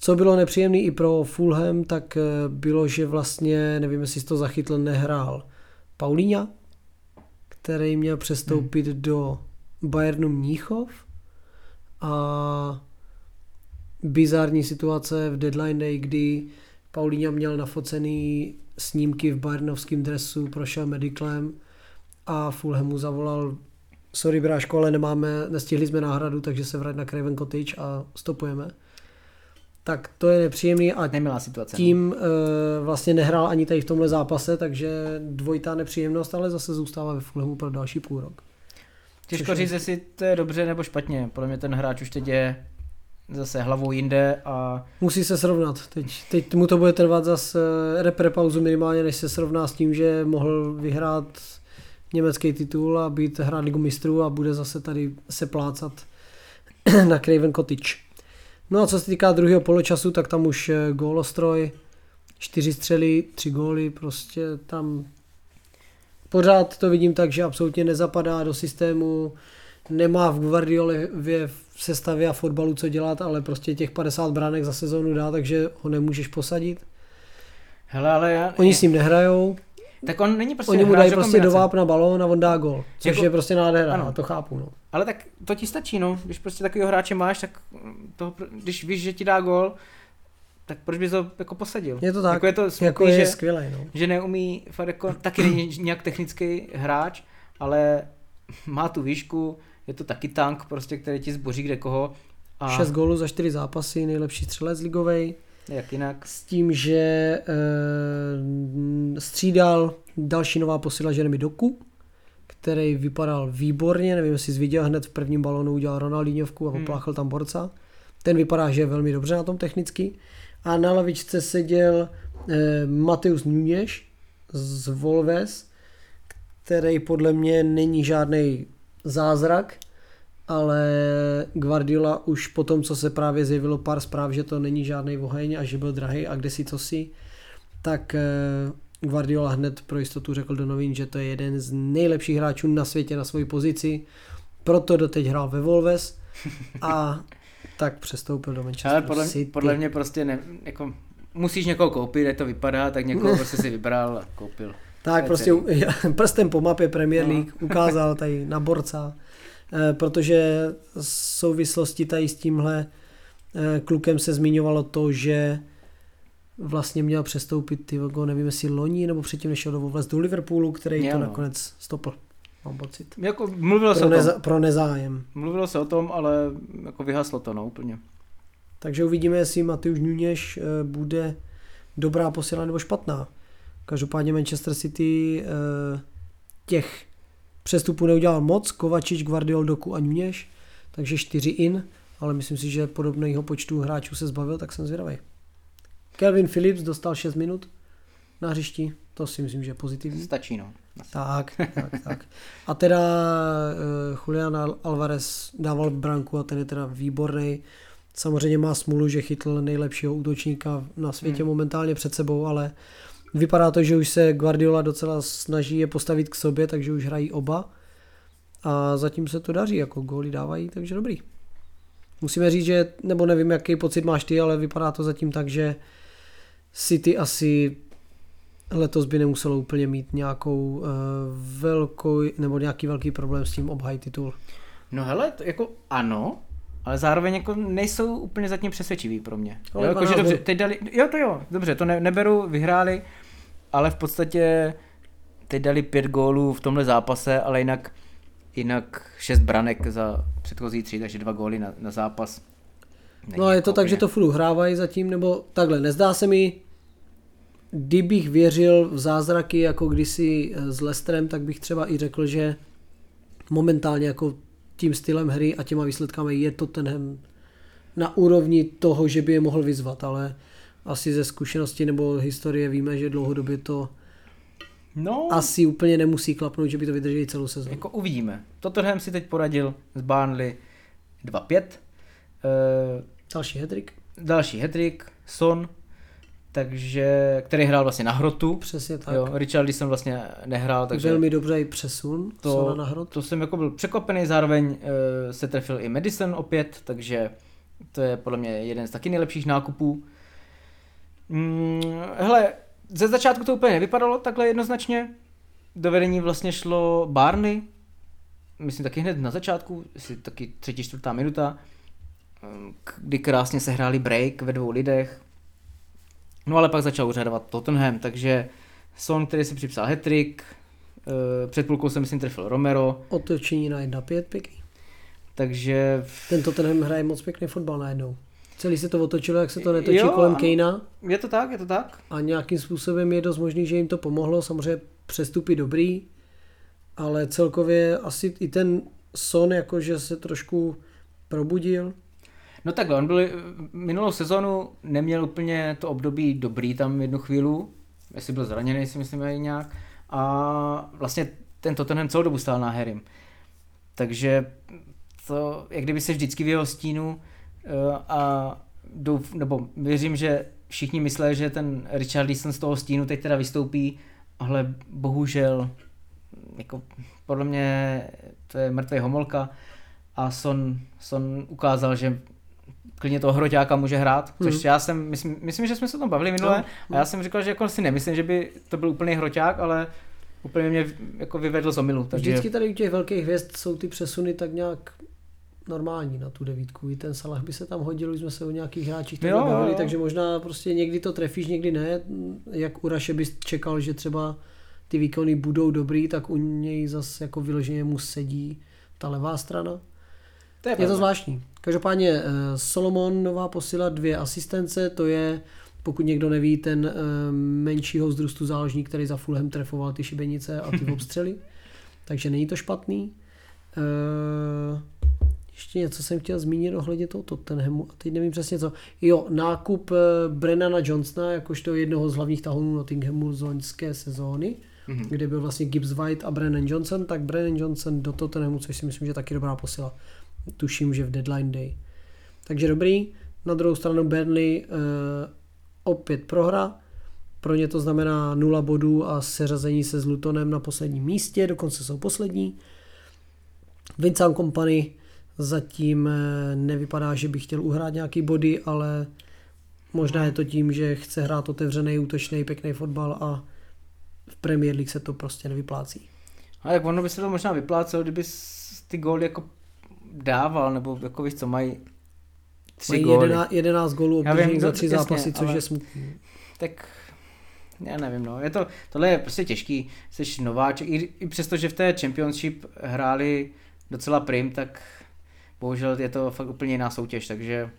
Co bylo nepříjemný i pro Fulham, tak bylo, že vlastně, nevím, jestli to zachytl, nehrál Paulíňa, který měl přestoupit hmm. do Bayernu Mníchov a bizární situace v deadline day, kdy Paulíňa měl nafocený snímky v bayernovském dresu, prošel mediclem a Fulham mu zavolal sorry bráško, ale nemáme, nestihli jsme náhradu, takže se vrať na Craven Cottage a stopujeme tak to je nepříjemný a Nemilá situace, no. tím uh, vlastně nehrál ani tady v tomhle zápase, takže dvojitá nepříjemnost, ale zase zůstává ve Fulhamu pro další půl rok. Těžko říct, jestli to je dobře nebo špatně. Podle mě ten hráč už teď je zase hlavou jinde a... Musí se srovnat. Teď, teď mu to bude trvat zase eh, repre pauzu minimálně, než se srovná s tím, že mohl vyhrát německý titul a být hrát ligu mistrů a bude zase tady se plácat na Craven Cottage. No a co se týká druhého poločasu, tak tam už eh, gólostroj, čtyři střely, tři góly, prostě tam pořád to vidím tak, že absolutně nezapadá do systému, nemá v Guardiolově v sestavě a fotbalu co dělat, ale prostě těch 50 bránek za sezónu dá, takže ho nemůžeš posadit. Hele, ale já... Oni s ním nehrajou. Tak on není prostě Oni mu dají prostě do vápna balón a on dá gol, což jako, je prostě nádhera, ano. to chápu. No. Ale tak to ti stačí, no. Když prostě takového hráče máš, tak to, když víš, že ti dá gol, tak proč bys ho jako posadil? Je to tak, jako je, to smutný, jako je že, skvělej, no. že neumí, fakt jako, taky není nějak technický hráč, ale má tu výšku, je to taky tank, prostě, který ti zboří kde koho. A... 6 gólů za 4 zápasy, nejlepší střelec ligovej. Jak jinak? S tím, že e, střídal další nová posila Jeremy Doku, který vypadal výborně, nevím, jestli jsi viděl, hned v prvním balonu udělal Ronaldinhovku a hmm. opláchl tam borca. Ten vypadá, že je velmi dobře na tom technicky. A na lavičce seděl e, Mateus Nunes z Volves, který podle mě není žádný zázrak, ale Guardiola už po tom, co se právě zjevilo pár zpráv, že to není žádný oheň a že byl drahý a kde si to si, tak eh, Guardiola hned pro jistotu řekl do novin, že to je jeden z nejlepších hráčů na světě na svoji pozici, proto doteď hrál ve Volves a tak přestoupil do Manchester Ale podle, City. podle mě prostě ne, jako, musíš někoho koupit, jak to vypadá, tak někoho prostě si vybral a koupil. Tak prostě prstem po mapě Premier no. League no. ukázal tady na borca Eh, protože v souvislosti tady s tímhle eh, klukem se zmiňovalo to, že vlastně měl přestoupit, ty nevím jestli loni nebo předtím nešel do vůbec do Liverpoolu, který Měl, to no. nakonec stopl. Mám pocit. Jako mluvilo pro se neza, o tom. Pro nezájem. Mluvilo se o tom, ale jako vyhaslo to, no, úplně. Takže uvidíme, jestli Matyuš Nuněš eh, bude dobrá posila nebo špatná. Každopádně Manchester City těch přestupu neudělal moc, Kovačič, Guardiol, Doku a Nuněš, takže čtyři in, ale myslím si, že podobného počtu hráčů se zbavil, tak jsem zvědavý. Kelvin Phillips dostal 6 minut na hřišti, to si myslím, že je pozitivní. Stačí, no. Tak, tak, tak. A teda uh, Julian Alvarez dával branku a ten je teda výborný. Samozřejmě má smůlu, že chytl nejlepšího útočníka na světě hmm. momentálně před sebou, ale vypadá to, že už se Guardiola docela snaží je postavit k sobě, takže už hrají oba. A zatím se to daří, jako góly dávají, takže dobrý. Musíme říct, že, nebo nevím, jaký pocit máš ty, ale vypadá to zatím tak, že City asi letos by nemuselo úplně mít nějakou uh, velkou, nebo nějaký velký problém s tím obhaj titul. No hele, to jako ano, ale zároveň jako nejsou úplně zatím přesvědčivý pro mě. jo, jako, že dobře, teď dali, jo to jo, dobře, to ne, neberu, vyhráli, ale v podstatě teď dali pět gólů v tomhle zápase, ale jinak, jinak šest branek za předchozí tři, takže dva góly na, na zápas. Není no a je to jako tak, že to furt hrávají zatím, nebo takhle, nezdá se mi, kdybych věřil v zázraky jako kdysi eh, s Lestrem, tak bych třeba i řekl, že momentálně jako tím stylem hry a těma výsledkami je to ten na úrovni toho, že by je mohl vyzvat, ale asi ze zkušenosti nebo historie víme, že dlouhodobě to no, asi úplně nemusí klapnout, že by to vydrželi celou sezónu. Jako uvidíme. Tottenham si teď poradil z Burnley 2-5. Uh, další hetrik. Další hetrik, Son takže, který hrál vlastně na hrotu. Přesně tak. Jo, Richarlison vlastně nehrál, takže... Velmi dobrý přesun to, na hrot. To jsem jako byl překvapený, zároveň uh, se trefil i Madison opět, takže to je podle mě jeden z taky nejlepších nákupů. Hmm, hele, ze začátku to úplně nevypadalo takhle jednoznačně. Do vedení vlastně šlo Barney, myslím taky hned na začátku, asi taky třetí, čtvrtá minuta, kdy krásně se hráli break ve dvou lidech, No ale pak začal uřadovat Tottenham, takže Son, který si připsal hetrik, eh, před půlkou se myslím trefil Romero. Otočení na 1-5 pěkný. Takže... Ten Tottenham hraje moc pěkný fotbal najednou. Celý se to otočilo, jak se to netočí jo, kolem Kejna. Je to tak, je to tak. A nějakým způsobem je dost možný, že jim to pomohlo. Samozřejmě přestupy dobrý, ale celkově asi i ten Son jakože se trošku probudil. No takhle, on byl minulou sezonu neměl úplně to období dobrý tam jednu chvíli, jestli byl zraněný, si myslím i nějak. A vlastně ten Tottenham celou dobu stál na Harrym. Takže to, jak kdyby se vždycky v jeho stínu eh, a douf, nebo věřím, že všichni mysleli, že ten Richard Leeson z toho stínu teď teda vystoupí, ale bohužel jako podle mě to je mrtvý homolka a Son, Son ukázal, že klidně toho hroťáka může hrát, což hmm. já jsem, myslím, myslím, že jsme se o tom bavili minule no. a já jsem říkal, že jako si nemyslím, že by to byl úplný hroťák, ale úplně mě jako vyvedl z omilu. Takže... Vždycky tady u těch velkých hvězd jsou ty přesuny tak nějak normální na tu devítku. I ten Salah by se tam hodil, už jsme se o nějakých hráčích tam bavili, takže možná prostě někdy to trefíš, někdy ne. Jak u Raše bys čekal, že třeba ty výkony budou dobrý, tak u něj zase jako vyloženě mu sedí ta levá strana. To je, je to zvláštní. Každopádně eh, Solomon nová posila dvě asistence, to je, pokud někdo neví, ten eh, menšího vzrůstu záložník, který za Fulham trefoval ty šibenice a ty obstřely. Takže není to špatný. Eh, ještě něco jsem chtěl zmínit ohledně toho Tottenhamu a teď nevím přesně co. Jo, nákup Brennana Johnsona jakožto jednoho z hlavních tahonů Nottinghamu z loňské sezóny, mm-hmm. kde byl vlastně Gibbs White a Brennan Johnson, tak Brennan Johnson do Tottenhamu, což si myslím, že je taky dobrá posila tuším, že v deadline day. Takže dobrý. Na druhou stranu Burnley uh, opět prohra. Pro ně to znamená 0 bodů a seřazení se s Lutonem na posledním místě, dokonce jsou poslední. Vincent Company zatím eh, nevypadá, že by chtěl uhrát nějaký body, ale možná je to tím, že chce hrát otevřený, útočný, pěkný fotbal a v Premier League se to prostě nevyplácí. A jak ono by se to možná vyplácelo, kdyby ty góly jako dával, nebo jako víš co, mají tři mají góly. 11, 11 gólů obdržených za tři jasně, zápasy, což je smutný. Tak já nevím, no. Je to, tohle je prostě těžký. Jsi nováček, i, i přesto, že v té Championship hráli docela prim, tak bohužel je to fakt úplně jiná soutěž, takže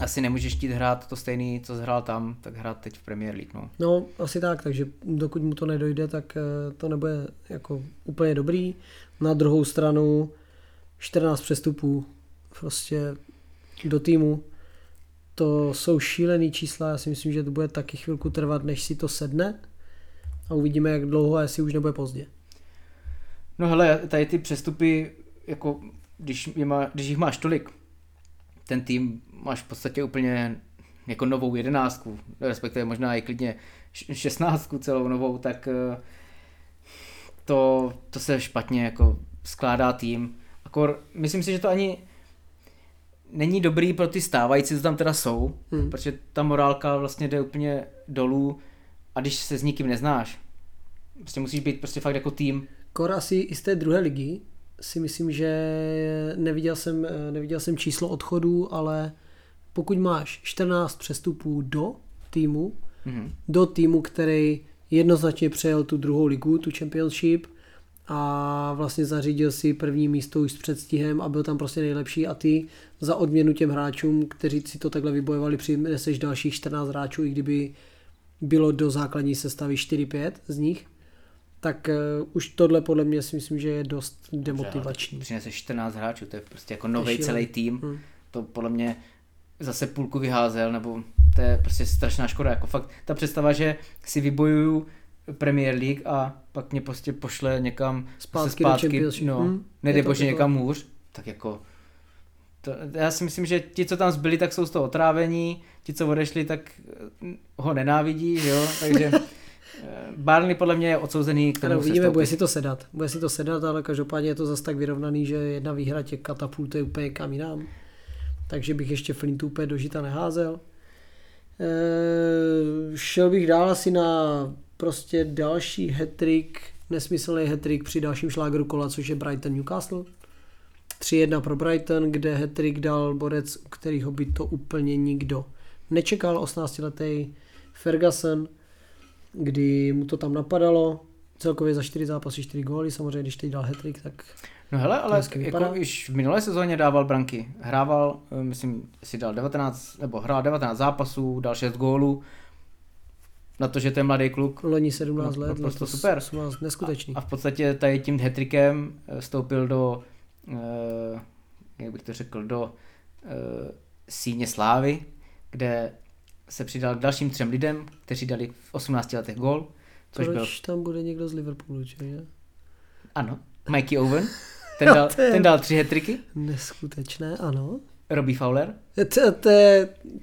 asi nemůžeš chtít hrát to stejný, co hrál tam, tak hrát teď v Premier League. No. no, asi tak, takže dokud mu to nedojde, tak eh, to nebude jako úplně dobrý. Na druhou stranu 14 přestupů prostě do týmu, to jsou šílený čísla, já si myslím, že to bude taky chvilku trvat, než si to sedne a uvidíme, jak dlouho a jestli už nebude pozdě. No hele, tady ty přestupy, jako když, má, když jich máš tolik, ten tým máš v podstatě úplně jako novou jedenáctku, respektive možná i klidně šestnáctku celou novou, tak eh, to, to se špatně jako skládá tým. Akor, myslím si, že to ani není dobrý pro ty stávající, co tam teda jsou, hmm. protože ta morálka vlastně jde úplně dolů a když se s nikým neznáš, prostě musíš být prostě fakt jako tým. Kor asi i z té druhé ligy si myslím, že neviděl jsem, neviděl jsem číslo odchodů, ale pokud máš 14 přestupů do týmu, mm-hmm. do týmu, který jednoznačně přejel tu druhou ligu, tu championship a vlastně zařídil si první místo už s předstihem a byl tam prostě nejlepší a ty za odměnu těm hráčům, kteří si to takhle vybojovali, přineseš dalších 14 hráčů, i kdyby bylo do základní sestavy 4-5 z nich, tak uh, už tohle podle mě si myslím, že je dost demotivační. Přinese 14 hráčů, to je prostě jako nový celý tým. Hmm. To podle mě zase půlku vyházel, nebo to je prostě strašná škoda. Jako fakt ta představa, že si vybojuju Premier League a pak mě prostě pošle někam zpátky, zpátky no, hmm. nedej bože někam hůř, tak jako to, já si myslím, že ti, co tam zbyli, tak jsou z toho otrávení, ti, co odešli, tak ho nenávidí, že jo, takže Eh, Barney podle mě je odsouzený k tomu Uvidíme, bude si to sedat. Bude si to sedat, ale každopádně je to zase tak vyrovnaný, že jedna výhra tě katapultuje úplně kam jinam. Takže bych ještě Flintu úplně do žita neházel. E, šel bych dál asi na prostě další hetrik, nesmyslný hetrik při dalším šlágeru kola, což je Brighton Newcastle. 3-1 pro Brighton, kde hetrik dal borec, u kterého by to úplně nikdo nečekal, 18-letý Ferguson – kdy mu to tam napadalo, celkově za 4 zápasy 4 góly, samozřejmě když teď dal hetrik, tak No hele, ale jako již v minulé sezóně dával branky. Hrával, eh, myslím, si dal 19, nebo hrál 19 zápasů, dal 6 gólů. Na to, že to je mladý kluk. Loni 17 no, let, prostě super. 18, neskutečný. A, a, v podstatě tady tím hetrikem eh, vstoupil do, uh, jak bych to řekl, do uh, síně slávy, kde se přidal k dalším třem lidem, kteří dali v 18 letech gol. Což Proč byl... tam bude někdo z Liverpoolu, že? Ano, Mikey Owen. Ten, dal, ten dal tři hetriky. Neskutečné, ano. Robbie Fowler. To, to,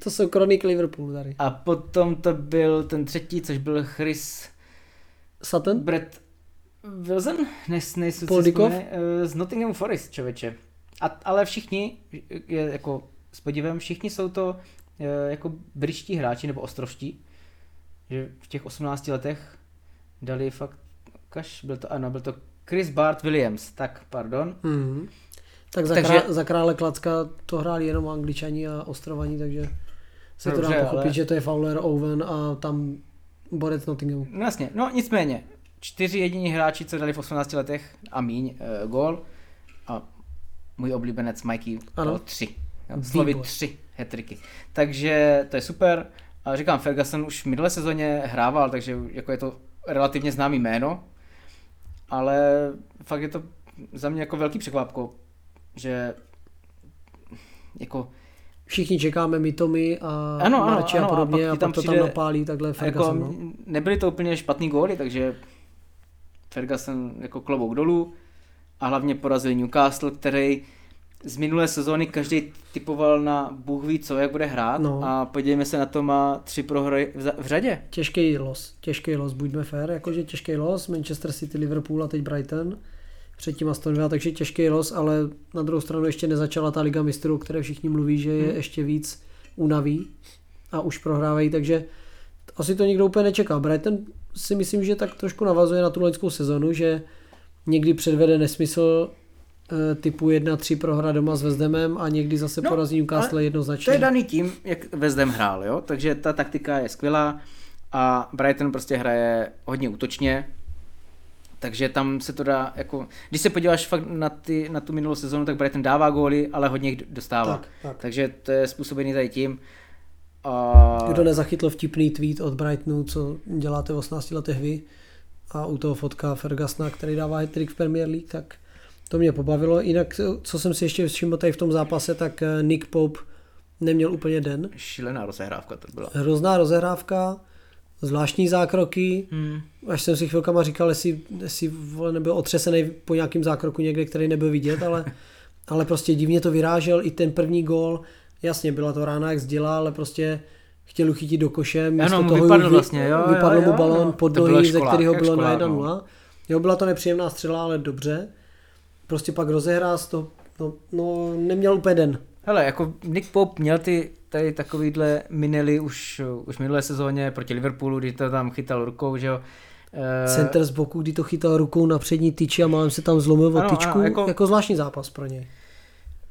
to jsou kroniky Liverpoolu tady. A potom to byl ten třetí, což byl Chris... Sutton? Brett Wilson? Nes, nejsou Poldikov? Eh, z Nottingham Forest, člověče. A, ale všichni, je jako s podívem, všichni jsou to Eh, jako britští hráči nebo ostrovští, že v těch 18 letech dali fakt, kaž, byl to, ano, byl to Chris Bart Williams, tak pardon. Mm-hmm. Tak za, takže, krá, za krále Klacka to hráli jenom angličani a ostrovaní, takže se to dá pochopit, ale... že to je Fowler, Owen a tam borec Nottingham. No jasně, no nicméně, čtyři jediní hráči, co dali v 18 letech a míň e, gól a můj oblíbenec Mikey ano. dal tři. Slovy tři hetriky. Takže to je super. A říkám, Ferguson už v minulé sezóně hrával, takže jako je to relativně známý jméno, ale fakt je to za mě jako velký překvapko, že jako všichni čekáme Mitomy a ano, ano, ano, a podobně a, a pak to tam napálí takhle Ferguson. Jako, no. Nebyly to úplně špatný góly, takže Ferguson jako klobouk dolů a hlavně porazil Newcastle, který z minulé sezóny každý typoval na Bůh ví co, jak bude hrát no. a podívejme se na to, má tři prohry v, v řadě. Těžký los, těžký los, buďme fair, jakože těžký los, Manchester City, Liverpool a teď Brighton, předtím Aston Villa, takže těžký los, ale na druhou stranu ještě nezačala ta Liga mistrů, které všichni mluví, že je hmm. ještě víc unaví a už prohrávají, takže asi to nikdo úplně nečeká. Brighton si myslím, že tak trošku navazuje na tu loňskou sezonu, že někdy předvede nesmysl Eh, typu 1-3 prohra doma s Vezdemem a někdy zase no, porazí Newcastle jednoznačně. To je daný tím, jak Vezdem hrál, jo? takže ta taktika je skvělá a Brighton prostě hraje hodně útočně, takže tam se to dá, jako, když se podíváš fakt na, ty, na tu minulou sezonu, tak Brighton dává góly, ale hodně jich dostává. Tak, tak. Takže to je způsobený tady tím. A... Kdo nezachytl vtipný tweet od Brightonu, co děláte v 18 letech vy, a u toho fotka Fergusona, který dává hat v Premier League, tak to mě pobavilo. Jinak, co jsem si ještě všiml tady v tom zápase, tak eh, Nick Pope neměl úplně den. Šílená rozehrávka to byla. Hrozná rozehrávka, zvláštní zákroky, hmm. až jsem si chvilkama říkal, jestli, jestli nebyl otřesený po nějakém zákroku někde, který nebyl vidět, ale, ale prostě divně to vyrážel, i ten první gól, jasně byla to rána jak zděla, ale prostě chtěl chytit do koše, místo ano, toho vypadl vy, vlastně, jo, vypadl jo, mu jo, balón no. pod nohy, ze kterého bylo na školák, 1-0. no. Jo, byla to nepříjemná střela, ale dobře. Prostě pak rozehrál to, no, no, neměl úplně den. Hele, jako Nick Pope měl ty tady takovýhle minely už, už minulé sezóně proti Liverpoolu, kdy to tam chytal rukou, že jo. Eh, Center z boku, kdy to chytal rukou na přední tyči a málem se tam zlomil o tyčku, ano, jako... jako- zvláštní zápas pro něj.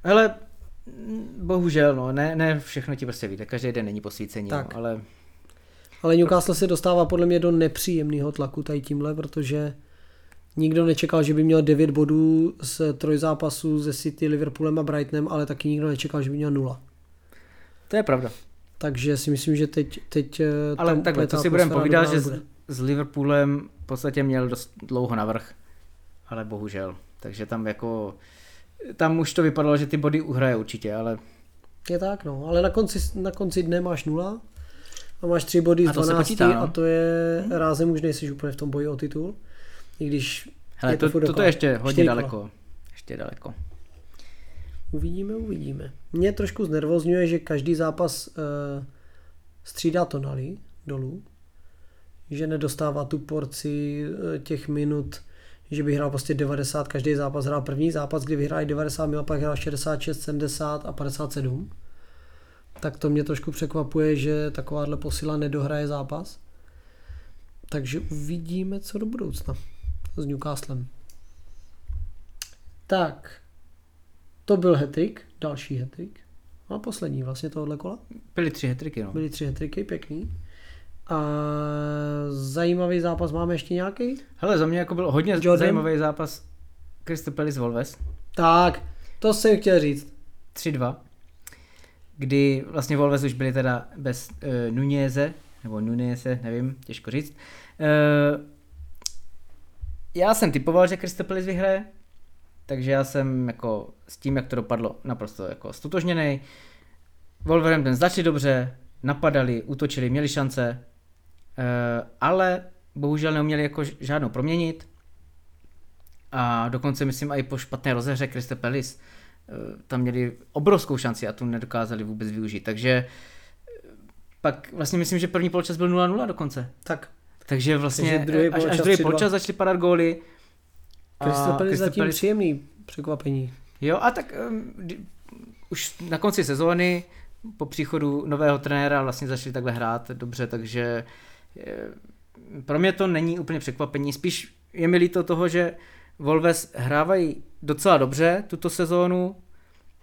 Hele, bohužel, no, ne, ne všechno ti prostě víte, každý den není posvícení, Tak. no, ale Ale Newcastle se dostává podle mě do nepříjemného tlaku tady tímhle, protože nikdo nečekal, že by měl 9 bodů z trojzápasů ze City, Liverpoolem a Brightonem, ale taky nikdo nečekal, že by měl nula. To je pravda. Takže si myslím, že teď, teď eh, Ale tam takhle, to si budeme povídat, že s, nebude. s Liverpoolem v podstatě měl dost dlouho navrh, ale bohužel. Takže tam jako, tam už to vypadalo, že ty body uhraje určitě, ale Je tak, no. Ale na konci, na konci dne máš nula a máš tři body z A to se 12 počítá, no. a to je rázem už nejsi úplně v tom boji o titul. I když hele, je to, to, to je ještě hodně daleko. Ještě daleko. Uvidíme, uvidíme. Mě trošku znervozňuje, že každý zápas uh, střídá Tonali dolů, že nedostává tu porci uh, těch minut, že by hrál prostě 90, každý zápas hrál první zápas, kdy vyhráli 90 minut, pak hrál 66, 70 a 57. Tak to mě trošku překvapuje, že takováhle posila nedohraje zápas. Takže uvidíme, co do budoucna s Newcastlem. Tak, to byl hetrik, další hetrik. A poslední vlastně tohohle kola. Byly tři hetriky, no. Byly tři hetriky, pěkný. A zajímavý zápas máme ještě nějaký? Hele, za mě jako byl hodně Jordan? zajímavý zápas Crystal Palace Wolves. Tak, to jsem chtěl říct. 3-2, kdy vlastně Wolves už byli teda bez uh, Nuneze, nebo Nuneze, nevím, těžko říct. Uh, já jsem typoval, že Palace vyhraje, takže já jsem jako s tím, jak to dopadlo, naprosto jako stotožněný. Wolverhampton začali dobře, napadali, útočili, měli šance, uh, ale bohužel neuměli jako žádnou proměnit. A dokonce myslím i po špatné rozehře Crystal Palace eh, tam měli obrovskou šanci a tu nedokázali vůbec využít. Takže eh, pak vlastně myslím, že první poločas byl 0-0 dokonce. Tak, Takže vlastně Takže druhý až, až druhý 3-2. poločas začali padat góly. Crystal Palace Crystal zatím Palace- příjemný překvapení. Jo, a tak um, už na konci sezóny po příchodu nového trenéra vlastně začali takhle hrát dobře, takže eh, pro mě to není úplně překvapení. Spíš je mi líto toho, že Wolves hrávají docela dobře tuto sezónu,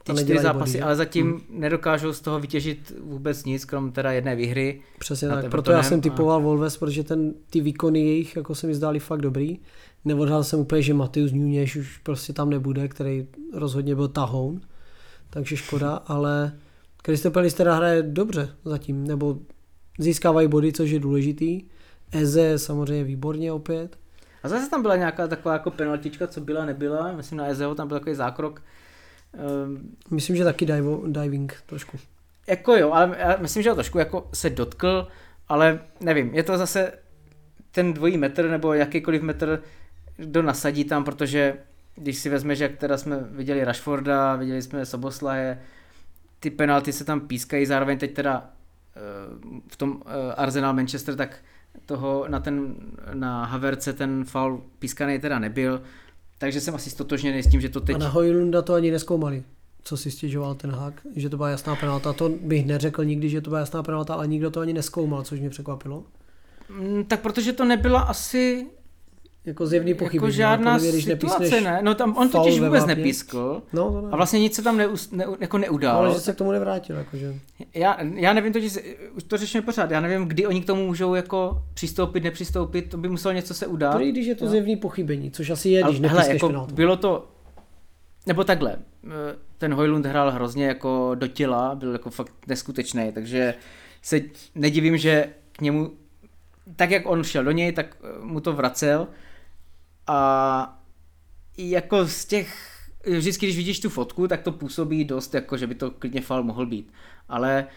ty A čtyři zápasy, body, ale zatím Hmm. nedokážou z toho vytěžit vůbec nic, krom teda jedné výhry. Přesně tak, proto já jsem a- typoval Wolves, protože ten, ty výkony jejich jako se mi zdály fakt dobrý. Neodhal jsem úplně, že Matius Nunes už prostě tam nebude, který rozhodně byl tahoun, takže škoda, ale Palace teda hraje dobře zatím, nebo získávají body, což je důležitý. Eze samozřejmě výborně opět. A zase tam byla nějaká taková jako penaltička, co byla, nebyla. Myslím na Ezeo tam byl takový zákrok. Ehm, Myslím, že taky divo, diving trošku. Jako jo, ale já myslím, že ho trošku jako se dotkl, ale nevím, je to zase ten dvojí metr nebo jakýkoliv metr, kdo nasadí tam, protože když si vezme, že jak teda jsme viděli Rashforda, viděli jsme Soboslaje, ty penalty se tam pískají, zároveň teď teda eh, v tom eh, Arsenal Manchester, tak toho na ten na Haverce ten foul pískaný teda nebyl, takže jsem asi stotožněný s tím, že to teď A na Hojlunda to ani neskoumali, co si stěžoval ten hák, že to byla jasná penalta. To bych neřekl nikdy, že to byla jasná penalta, ale nikdo to ani neskoumal, což mě překvapilo. Mm, Tak protože to nebyla asi jako zjevný pochybení. Jako žádná jako neví, situace, ne? No tam on totiž vůbec nepískl. No, to ne. A vlastně nic se tam neus, ne, jako neudál. No, ale že se k tomu nevrátil, jakože. Já, já nevím totiž, už to řešíme pořád, já nevím, kdy oni k tomu můžou jako přistoupit, nepřistoupit, to by muselo něco se udát. To když je to zjevný pochybení, což asi je, když hele, jako penaltu. bylo to, nebo takhle, ten Hojlund hrál hrozně jako do těla, byl jako fakt neskutečný, takže se nedivím, že k němu, tak jak on šel do něj, tak mu to vracel a jako z těch, vždycky když vidíš tu fotku, tak to působí dost jako, že by to klidně fal mohl být, ale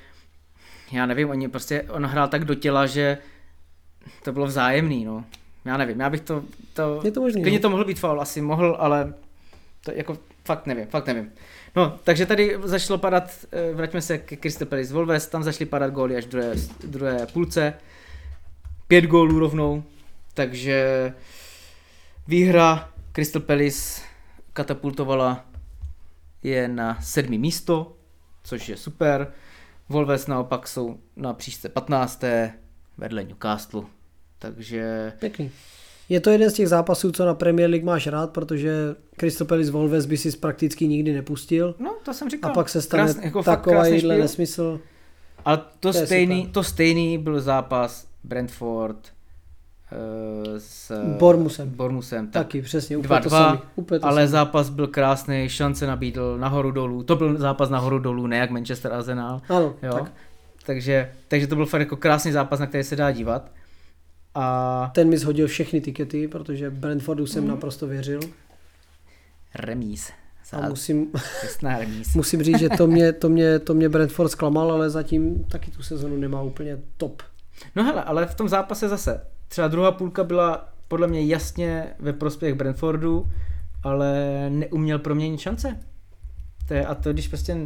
já nevím, oni prostě, on hrál tak do těla, že to bylo vzájemný, no. Já nevím, já bych to, to, je to možný, klidně no. to mohl být faul, asi mohl, ale to jako fakt nevím, fakt nevím. No, takže tady začalo padat, eh, vraťme se k Palace Wolves, tam začaly padat góly až v druhé, druhé půlce. Pět gólů rovnou, takže výhra Crystal Palace katapultovala je na sedmý místo, což je super. Wolves naopak jsou na příště 15. vedle Newcastle. Takže... Pěkný. Je to jeden z těch zápasů, co na Premier League máš rád, protože Crystal Palace Wolves by si prakticky nikdy nepustil. No, to jsem říkal. A pak se stane Krásný, jako taková jídle nesmysl. Ale to, to stejný, to stejný byl zápas Brentford s Bormusem. Bormusem. Tak Taky, přesně, úplně 2-2, to samý. Úplně to ale samý. zápas byl krásný, šance nabídl nahoru dolů. To byl zápas nahoru dolů, ne jak Manchester Arsenal. Ano, jo? Tak. Takže, takže to byl fakt jako krásný zápas, na který se dá dívat. A... Ten mi shodil všechny tikety, protože Brentfordu jsem mm. naprosto věřil. Remíz. A musím, remíz. musím říct, že to mě, to, mě, to mě Brentford zklamal, ale zatím taky tu sezonu nemá úplně top. No hele, ale v tom zápase zase. Třeba druhá půlka byla podle mě jasně ve prospěch Brentfordu, ale neuměl proměnit šance. To je, a to když prostě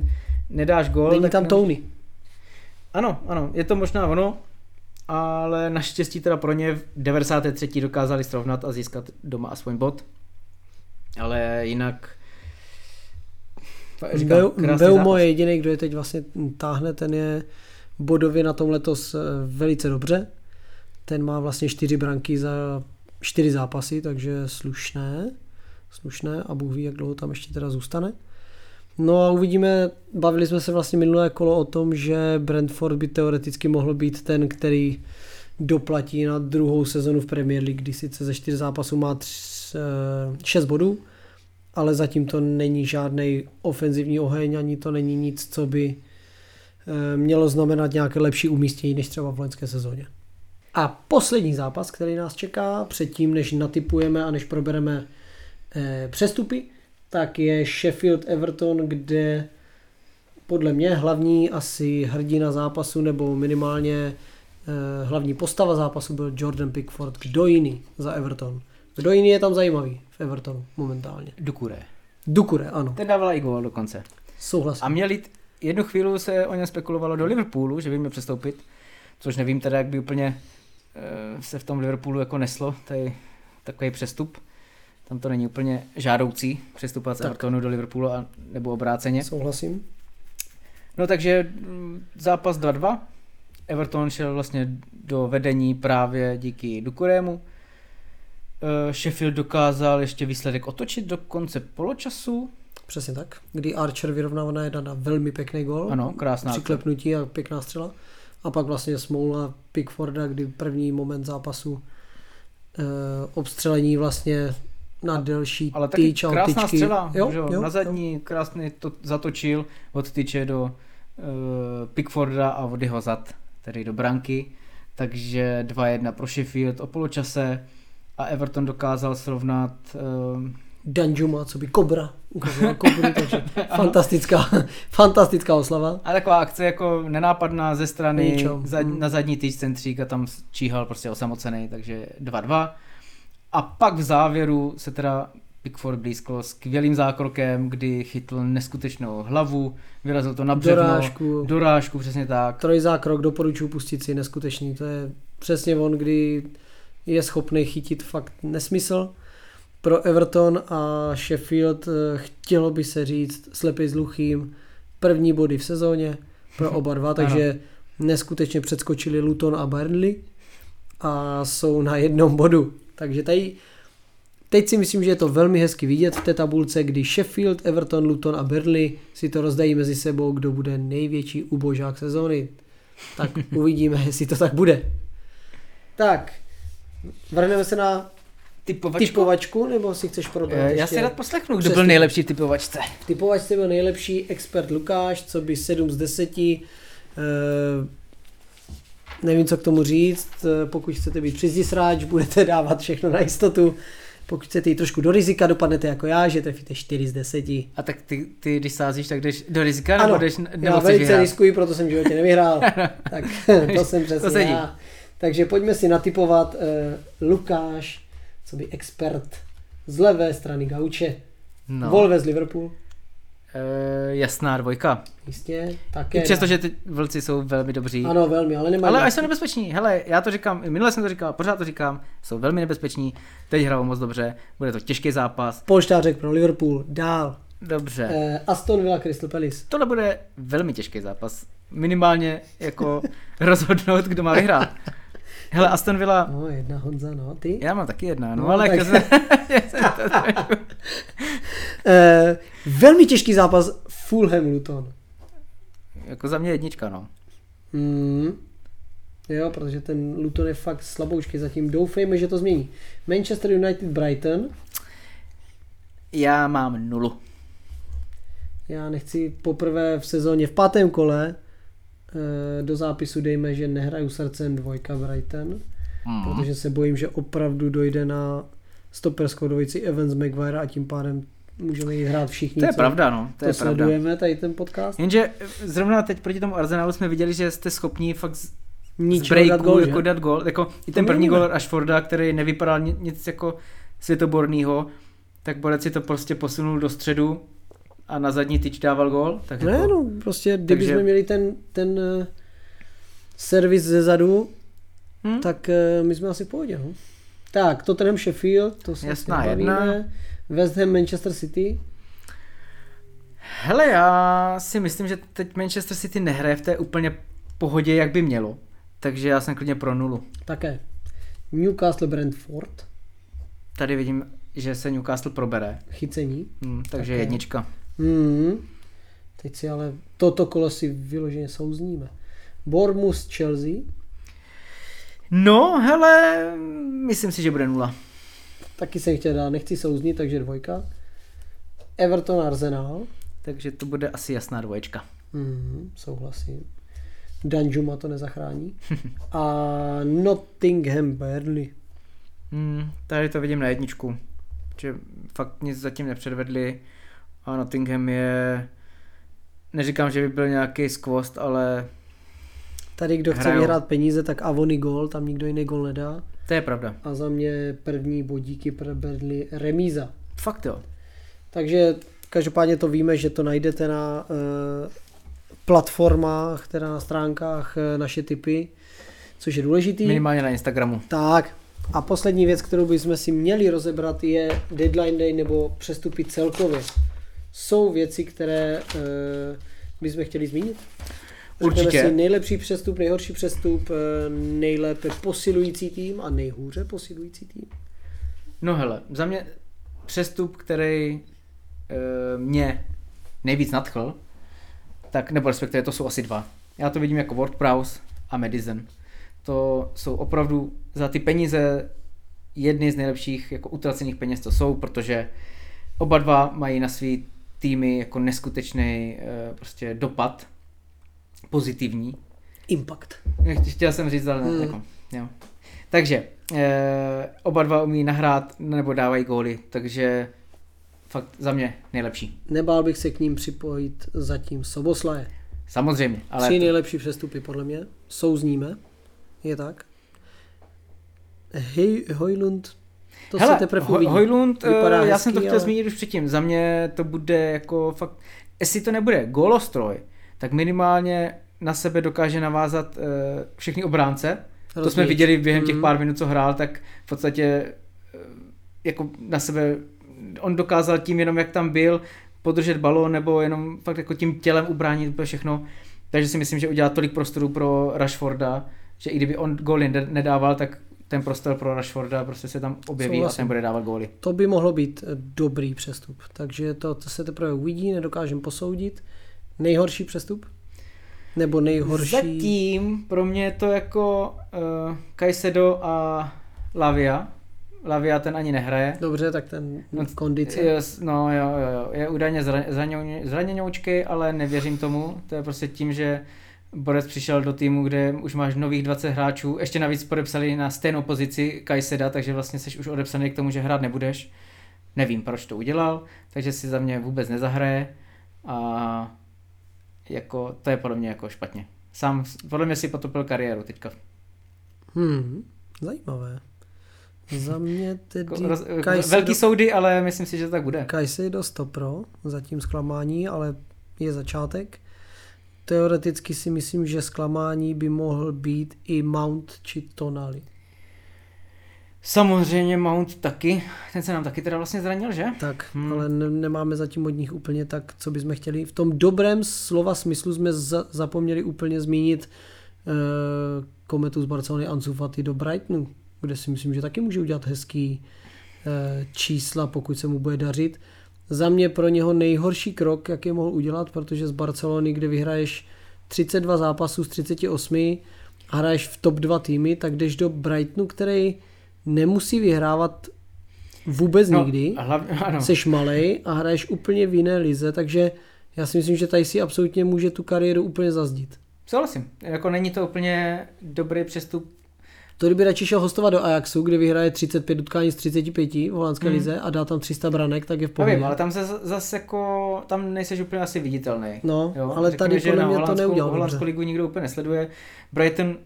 nedáš gol. Není tam Tony. Ano, ano, je to možná ono, ale naštěstí teda pro ně v 93. dokázali srovnat a získat doma aspoň bod. Ale jinak Beumo je jediný, kdo je teď vlastně táhne, ten je bodově na tom letos eh, velice dobře. Ten má vlastně čtyři branky za čtyři zápasy, takže slušné. Slušné a Bůh ví, jak dlouho tam ještě teda zůstane. No a uvidíme, bavili jsme se vlastně minulé kolo o tom, že Brentford by teoreticky mohl být ten, který doplatí na druhou sezonu v Premier League, kdy sice ze čtyř zápasů má tři, eh, šest bodů, ale zatím to není žádný ofenzivní oheň, ani to není nic, co by eh, mělo znamenat nějaké lepší umístění než třeba v loňské sezóně. A poslední zápas, který nás čeká předtím, než natypujeme a než probereme eh, přestupy, tak je Sheffield Everton, kde podle mě hlavní asi hrdina zápasu nebo minimálně eh, hlavní postava zápasu byl Jordan Pickford. Kdo jiný za Everton? Kdo jiný je tam zajímavý v Evertonu momentálně? Dukure. Dukure, ano. Ten dával i gól dokonce. Souhlasím. A měli, jednu chvíli se o něm spekulovalo do Liverpoolu, že by měl přestoupit, což nevím teda, jak by úplně se v tom Liverpoolu jako neslo, tady takový přestup. Tam to není úplně žádoucí přestupovat z Evertonu do Liverpoolu a, nebo obráceně. Souhlasím. No takže mm, zápas 2-2. Everton šel vlastně do vedení právě díky Dukurému. Eh, Sheffield dokázal ještě výsledek otočit do konce poločasu. Přesně tak, kdy Archer vyrovnávaná jedna na velmi pěkný gol. Ano, krásná. Přiklepnutí a pěkná střela. A pak vlastně smoula Pickforda, kdy první moment zápasu e, obstřelení vlastně na delší Ale taky tyč krásná tyčky. střela, jo, jo, jo, na zadní jo. krásně to zatočil od tyče do uh, Pickforda a od jeho zad, tedy do branky. Takže 2-1 pro Sheffield o poločase a Everton dokázal srovnat uh, Danjuma, co by Kobra, ukazoval Kobru, takže fantastická, fantastická oslava. A taková akce jako nenápadná ze strany, za, na zadní týč centřík a tam číhal prostě osamocený, takže 2-2. A pak v závěru se teda Pickford blízko skvělým zákrokem, kdy chytl neskutečnou hlavu, vyrazil to na břevno, dorážku, dorážku přesně tak. Trojzákrok doporučuji pustit si, neskutečný, to je přesně on, kdy je schopný chytit fakt nesmysl. Pro Everton a Sheffield eh, chtělo by se říct slepý s luchým první body v sezóně pro oba dva, takže neskutečně předskočili Luton a Burnley a jsou na jednom bodu. Takže tady teď si myslím, že je to velmi hezky vidět v té tabulce, kdy Sheffield, Everton, Luton a Burnley si to rozdají mezi sebou, kdo bude největší ubožák sezóny. Tak uvidíme, jestli to tak bude. Tak, vrhneme se na Typovačku? typovačku, nebo si chceš probrat Eh, Já ještě? si rád poslechnu, kdo Přesně. byl nejlepší v typovačce. V typovačce byl nejlepší expert Lukáš, co by 7 z 10. E, nevím, co k tomu říct. Eh, Pokud chcete být přizdisráč, budete dávat všechno na jistotu. Pokud chcete jít trošku do rizika, dopadnete jako já, že trefíte 4 z 10. A tak ty, ty když sázíš, tak jdeš do rizika, nebo Ano, jdeš, nebo já velice vyhrát? riskuji, proto jsem v životě nevyhrál. tak to jsem přesně sedí. já. Takže pojďme si natypovat uh, Lukáš, co by expert z levé strany gauče. No. Volve z Liverpool, E, jasná dvojka. jistě. Také. I přesto, že ty vlci jsou velmi dobří. Ano, velmi, ale nemají. Ale až jsou nebezpeční. Hele, já to říkám, i minule jsem to říkal, pořád to říkám, jsou velmi nebezpeční, teď hrajou moc dobře, bude to těžký zápas. Polštářek pro Liverpool, dál. Dobře. Eh, Aston Villa Crystal Palace. Tohle bude velmi těžký zápas. Minimálně jako rozhodnout, kdo má vyhrát. Hele, Aston Villa, No, jedna Honza, no, ty. já mám taky jedna, no, No, ale tak- jako se, Eh, velmi těžký zápas Fulham Luton. jako za mě jednička, no. Hmm. Jo, protože ten Luton je fakt slaboučky zatím. Doufejme, že to změní. Manchester United Brighton. Já mám nulu. Já nechci poprvé v sezóně v pátém kole do zápisu dejme, že nehraju srdcem dvojka Brighton, Hmm. protože se bojím, že opravdu dojde na stoperskou dvojici Evans Maguire a tím pádem můžeme jít hrát všichni. To je co pravda, no, to, To, je to pravda. sledujeme, tady ten podcast. Jenže zrovna teď proti tomu Arsenalu jsme viděli, že jste schopni fakt z, z breaku dát že? jako dát gol. Jako i ten To první gol Ashforda, který nevypadal ni- nic jako světoborného, tak Borec si to prostě posunul do středu a na zadní tyč dával gol. Tak Ne, jako, no, prostě kdyby Takže- jsme měli ten, ten uh, servis ze zadu, hm? tak uh, my jsme asi v pohodě, no. Tak, Tottenham Sheffield, to se Jasná jedna. West Ham Manchester City. Hele, já si myslím, že teď Manchester City nehraje v té úplně pohodě, jak by mělo. Takže já jsem klidně pro nulu. Také. Newcastle Brentford. Tady vidím, že se Newcastle probere. Chycení. Hm, takže Také. jednička. Hmm. Teď si ale toto kolo si vyloženě souzníme. Bournemouth Chelsea. No, hele, myslím si, že bude nula. Taky jsem chtěl dát, nechci souznit, takže dvojka. Everton Arsenal. Takže to bude asi jasná dvoječka. Hmm, souhlasím. Danjuma to nezachrání. A Nottingham Burnley. Hmm, tady to vidím na jedničku. Že fakt nic zatím nepředvedli a Nottingham je... Neříkám, že by byl nějaký skvost, ale Tady kdo chce Hrajou. vyhrát peníze, tak Avony gol, tam nikdo jiný gol nedá. to je pravda. A za mě první bodíky pro remíza. Fakt jo. Takže každopádně to víme, že to najdete na uh, platformách, teda na stránkách uh, naše typy, což je důležitý. Minimálně na Instagramu. Tak a poslední věc, kterou bychom si měli rozebrat, je deadline day nebo přestupy celkově. Jsou věci, které uh, bychom chtěli zmínit? Řekneme Určitě. si nejlepší přestup, nejhorší přestup, eh, nejlépe posilující tým a nejhůře posilující tým. No hele, za mě přestup, který e, mě nejvíc nadchl, tak nebo respektive to jsou asi dva. Já to vidím jako WordPress a Medicine. To jsou opravdu za ty peníze jedny z nejlepších jako utracených peněz, co jsou, protože oba dva mají na svý týmy jako neskutečný e, prostě dopad pozitivní. Impact. Chtěl jsem říct, ale Hmm. hmm. jako, jo. Takže e, oba dva umí nahrát nebo dávají góly, takže fakt za mě nejlepší. Nebál bych se k ním připojit zatím Soboslaje. Samozřejmě, ale Tři to, nejlepší přestupy podle mě. Souzníme. Je tak. Hej, Hojlund, to Hele, se teprve uvidí. Hojlund, Vypadá eh, já jsem to hezký, chtěl ale- zmínit už předtím, za mě to bude jako fakt, jestli to nebude gólostroj, tak minimálně na sebe dokáže navázat uh, všechny obránce. To jsme Rozumíš. viděli během těch Mhm. pár minut, co hrál, tak v podstatě eh, jako na sebe, on dokázal tím jenom, jak tam byl, podržet balón nebo jenom fakt jako tím tělem ubránit úplně všechno. Takže si myslím, že udělá tolik prostoru pro Rashforda, že i kdyby on ned- nedával, tak ten prostor pro Rashforda prostě se tam objeví Souhlasím. a ten bude dávat góly. To by mohlo být eh, dobrý přestup. Takže to, to se teprve uvidí, nedokážem posoudit. Nejhorší přestup? Nebo nejhorší... Zatím pro mě je to jako uh, Kajsedo a Lavia. Lavia ten ani nehraje. Dobře, tak ten No, kondice. Je, no jo, jo, jo. Je údajně zraně- zraněňoučkej, ale nevěřím tomu. To je prostě tím, že Borec přišel do týmu, kde už máš nových 20 hráčů, ještě navíc podepsali na stejnou pozici Kajseda, takže vlastně jsi už odepsaný k tomu, že hrát nebudeš. Nevím, proč to udělal, takže si za mě vůbec nezahraje a jako, to je podle mě jako špatně. Sám, podle mě si potopil kariéru teďka. Hmm, zajímavé. Za mě tedy Jako roz, Kajsedo- velký soudy, ale myslím si, že to tak bude. Kajsedo 100 pro, zatím zklamání, ale je začátek. Teoreticky si myslím, že zklamání by mohl být i Mount či Tonali. Samozřejmě Mount taky, ten se nám taky teda vlastně zranil, že? Tak, Hmm. ale ne, nemáme zatím od nich úplně tak, co bychom chtěli. V tom dobrém slova smyslu jsme za, zapomněli úplně zmínit uh, kometu z Barcelony Ansu Fati do Brightonu, kde si myslím, že taky může udělat hezký uh, čísla, pokud se mu bude dařit. Za mě pro něho nejhorší krok, jak je mohl udělat, protože z Barcelony, kde vyhraješ 32 zápasů z 38 a hraješ v top 2 týmy, tak jdeš do Brightonu, který nemusí vyhrávat vůbec nikdy Hlavně, ano. seš malej a hraješ úplně v jiné lize, takže já si myslím, že tady si absolutně může tu kariéru úplně zazdít. Souhlasím. Jako není to úplně dobrý přestup. To kdyby radši šel hostovat do Ajaxu, kde vyhraje 35 utkání z 35 v holandské Hmm. lize a dá tam 300 branek, tak je v pohodě. ale tam se zase jako, tam nejseš úplně asi viditelný. No, Jo, ale řekněme, tady že podle na mě to neudělal Holandskou ligu nikdo úplně nesleduje. Brighton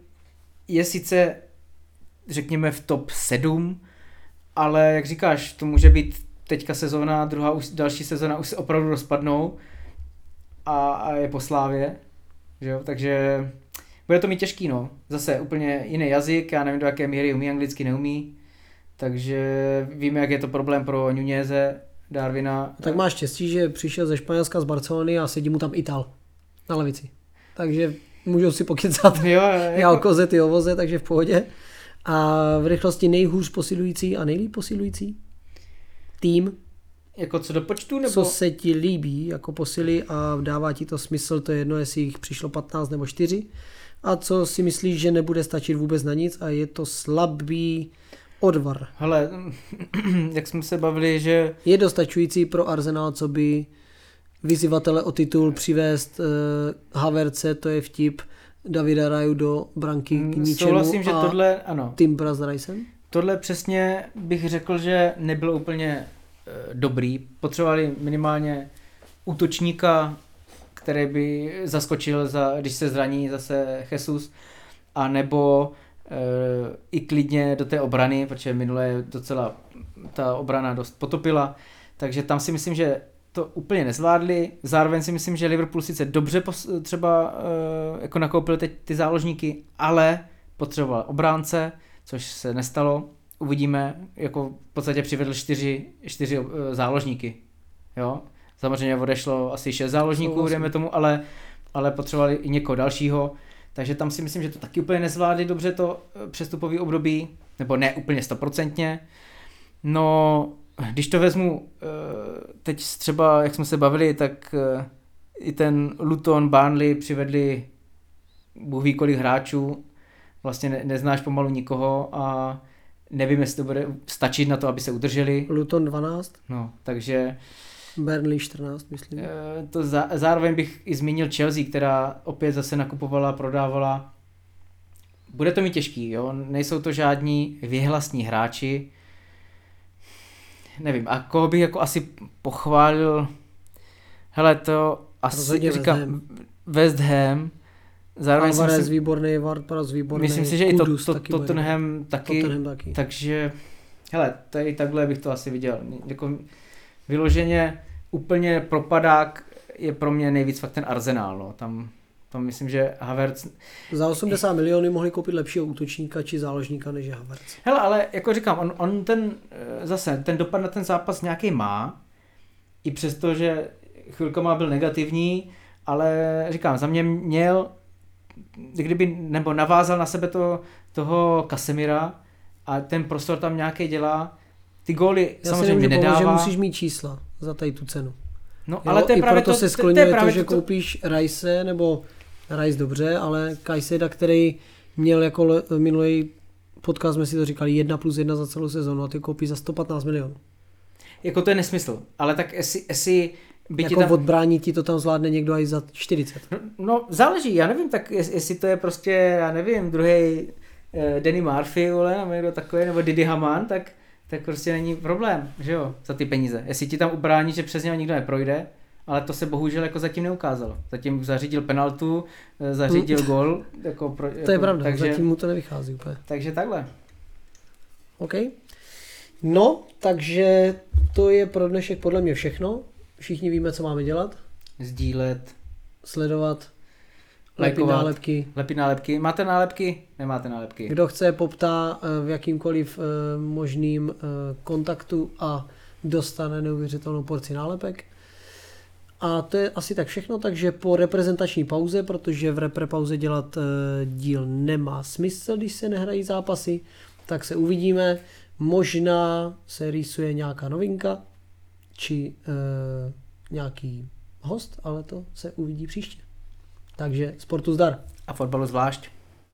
je sice, řekněme, v top 7, ale jak říkáš, to může být teďka sezóna, druhá další sezóna už se opravdu rozpadnou a, a je po slávě, že jo, takže bude to mít těžký, no. Zase úplně jiný jazyk, já nevím do jaké míry umí anglicky, neumí, takže víme, jak je to problém pro Nuneze, Darwina. Tak máš štěstí, že přišel ze Španělska z Barcelony a sedí mu tam Ital na levici. Takže můžou si pokecat. Jo, Já o koze, ty o voze, takže v pohodě. A v rychlosti nejhůř posilující a nejlíp posilující tým Jako co do počtu, nebo? Co se ti líbí jako posily a dává ti to smysl, to je jedno, jestli jich přišlo 15 nebo 4. A co si myslíš, že nebude stačit vůbec na nic a je to slabý odvar. Hele, jak jsme se bavili, že Je dostačující pro Arsenal, co by vyzývatele o titul přivést uh, Haverce, to je vtip, Davida Raju do branky k mm, ničemu souhlasím, že tohle, ano, Timbra s Ricem? tohle přesně bych řekl, že nebylo úplně eh, dobrý. Potřebovali minimálně útočníka, který by zaskočil, za, když se zraní zase Jesus, a nebo e, i klidně do té obrany, protože minule docela ta obrana dost potopila, takže tam si myslím, že to úplně nezvládli. Zároveň si myslím, že Liverpool sice dobře pos, třeba e, jako nakoupil teď ty záložníky, ale potřeboval obránce, což se nestalo. Uvidíme, jako v podstatě přivedl čtyři, čtyři e, záložníky. Jo? Samozřejmě odešlo asi šest záložníků, dejme tomu, ale, ale potřebovali i někoho dalšího. Takže tam si myslím, že to taky úplně nezvládli dobře to eh, přestupový období, nebo ne úplně stoprocentně. No, když to vezmu eh, teď třeba, jak jsme se bavili, tak eh, i ten Luton, Burnley přivedli Bůh ví kolik hráčů, vlastně ne, neznáš pomalu nikoho a nevím, jestli to bude stačit na to, aby se udrželi. Luton 12, No, takže Burnley 14, myslím. Eh, to za, zároveň bych i zmínil Chelsea, která opět zase nakupovala, prodávala. Bude to mi těžký, jo? nejsou to žádní vyhlasní hráči. Nevím, a koho bych jako asi pochválil, hele to asi Rozhodně West říkám Ham. West Ham, zároveň si Alvarez myslím, výborný, Ward-Prowse výborný, myslím si, že i to, to, taky. Tottenham taky, Tottenham taky. takže, hele, tady takhle bych to asi viděl. Jako vyloženě úplně propadák je pro mě nejvíc fakt ten Arsenal, no. Tam, tam myslím, že Havertz... Za 80 milionů mohli koupit lepšího útočníka či záložníka než je Havertz. Hele, ale jako říkám, on, on ten, eh, zase, ten dopad na ten zápas nějaký má, i přesto, že chvilkama byl negativní, ale říkám, za mě měl, kdyby, nebo navázal na sebe to, toho Kasemira a ten prostor tam nějaký dělá. Ty góly Já samozřejmě si nedává. že musíš mít čísla za tady tu cenu. No, Jo, ale to je I právě proto to, se to, to, je to, právě že to, koupíš Rice, nebo Rice dobře, ale Kajseda, který měl jako le- minulý podcast, jsme si to říkali, jedna plus jedna za celou sezonu a ty koupíš za 115 milionů. jako to je nesmysl. Ale tak jestli, jestli by ti Jako tam... odbrání ti to tam zvládne někdo i za 40. No, no, záleží, já nevím, tak jest- jestli to je prostě, já nevím, druhý eh, Danny Murphy, vole, nebo někdo takový, nebo Didi Haman, tak, tak prostě není problém, že jo, za ty peníze. Jestli ti tam ubrání, že přes něho nikdo neprojde, ale to se bohužel jako zatím neukázalo. Zatím zařídil penaltu, eh, zařídil gol. Jako pro, jako, To je pravda, takže, zatím mu to nevychází úplně. takže takhle. OK. No, takže to je pro dnešek podle mě všechno. Všichni víme, co máme dělat. Sdílet, Sledovat, lepit Lajkovat. nálepky. lepit nálepky. Máte nálepky? Nemáte nálepky. Kdo chce, poptá eh, v jakýmkoliv eh, možným eh, kontaktu a dostane neuvěřitelnou porci nálepek. A to je asi tak všechno, takže po reprezentační pauze, protože v repre pauze dělat díl nemá smysl, když se nehrají zápasy, tak se uvidíme. Možná se rýsuje nějaká novinka, či eh, nějaký host, ale to se uvidí příště. Takže sportu zdar. A fotbalu zvlášť.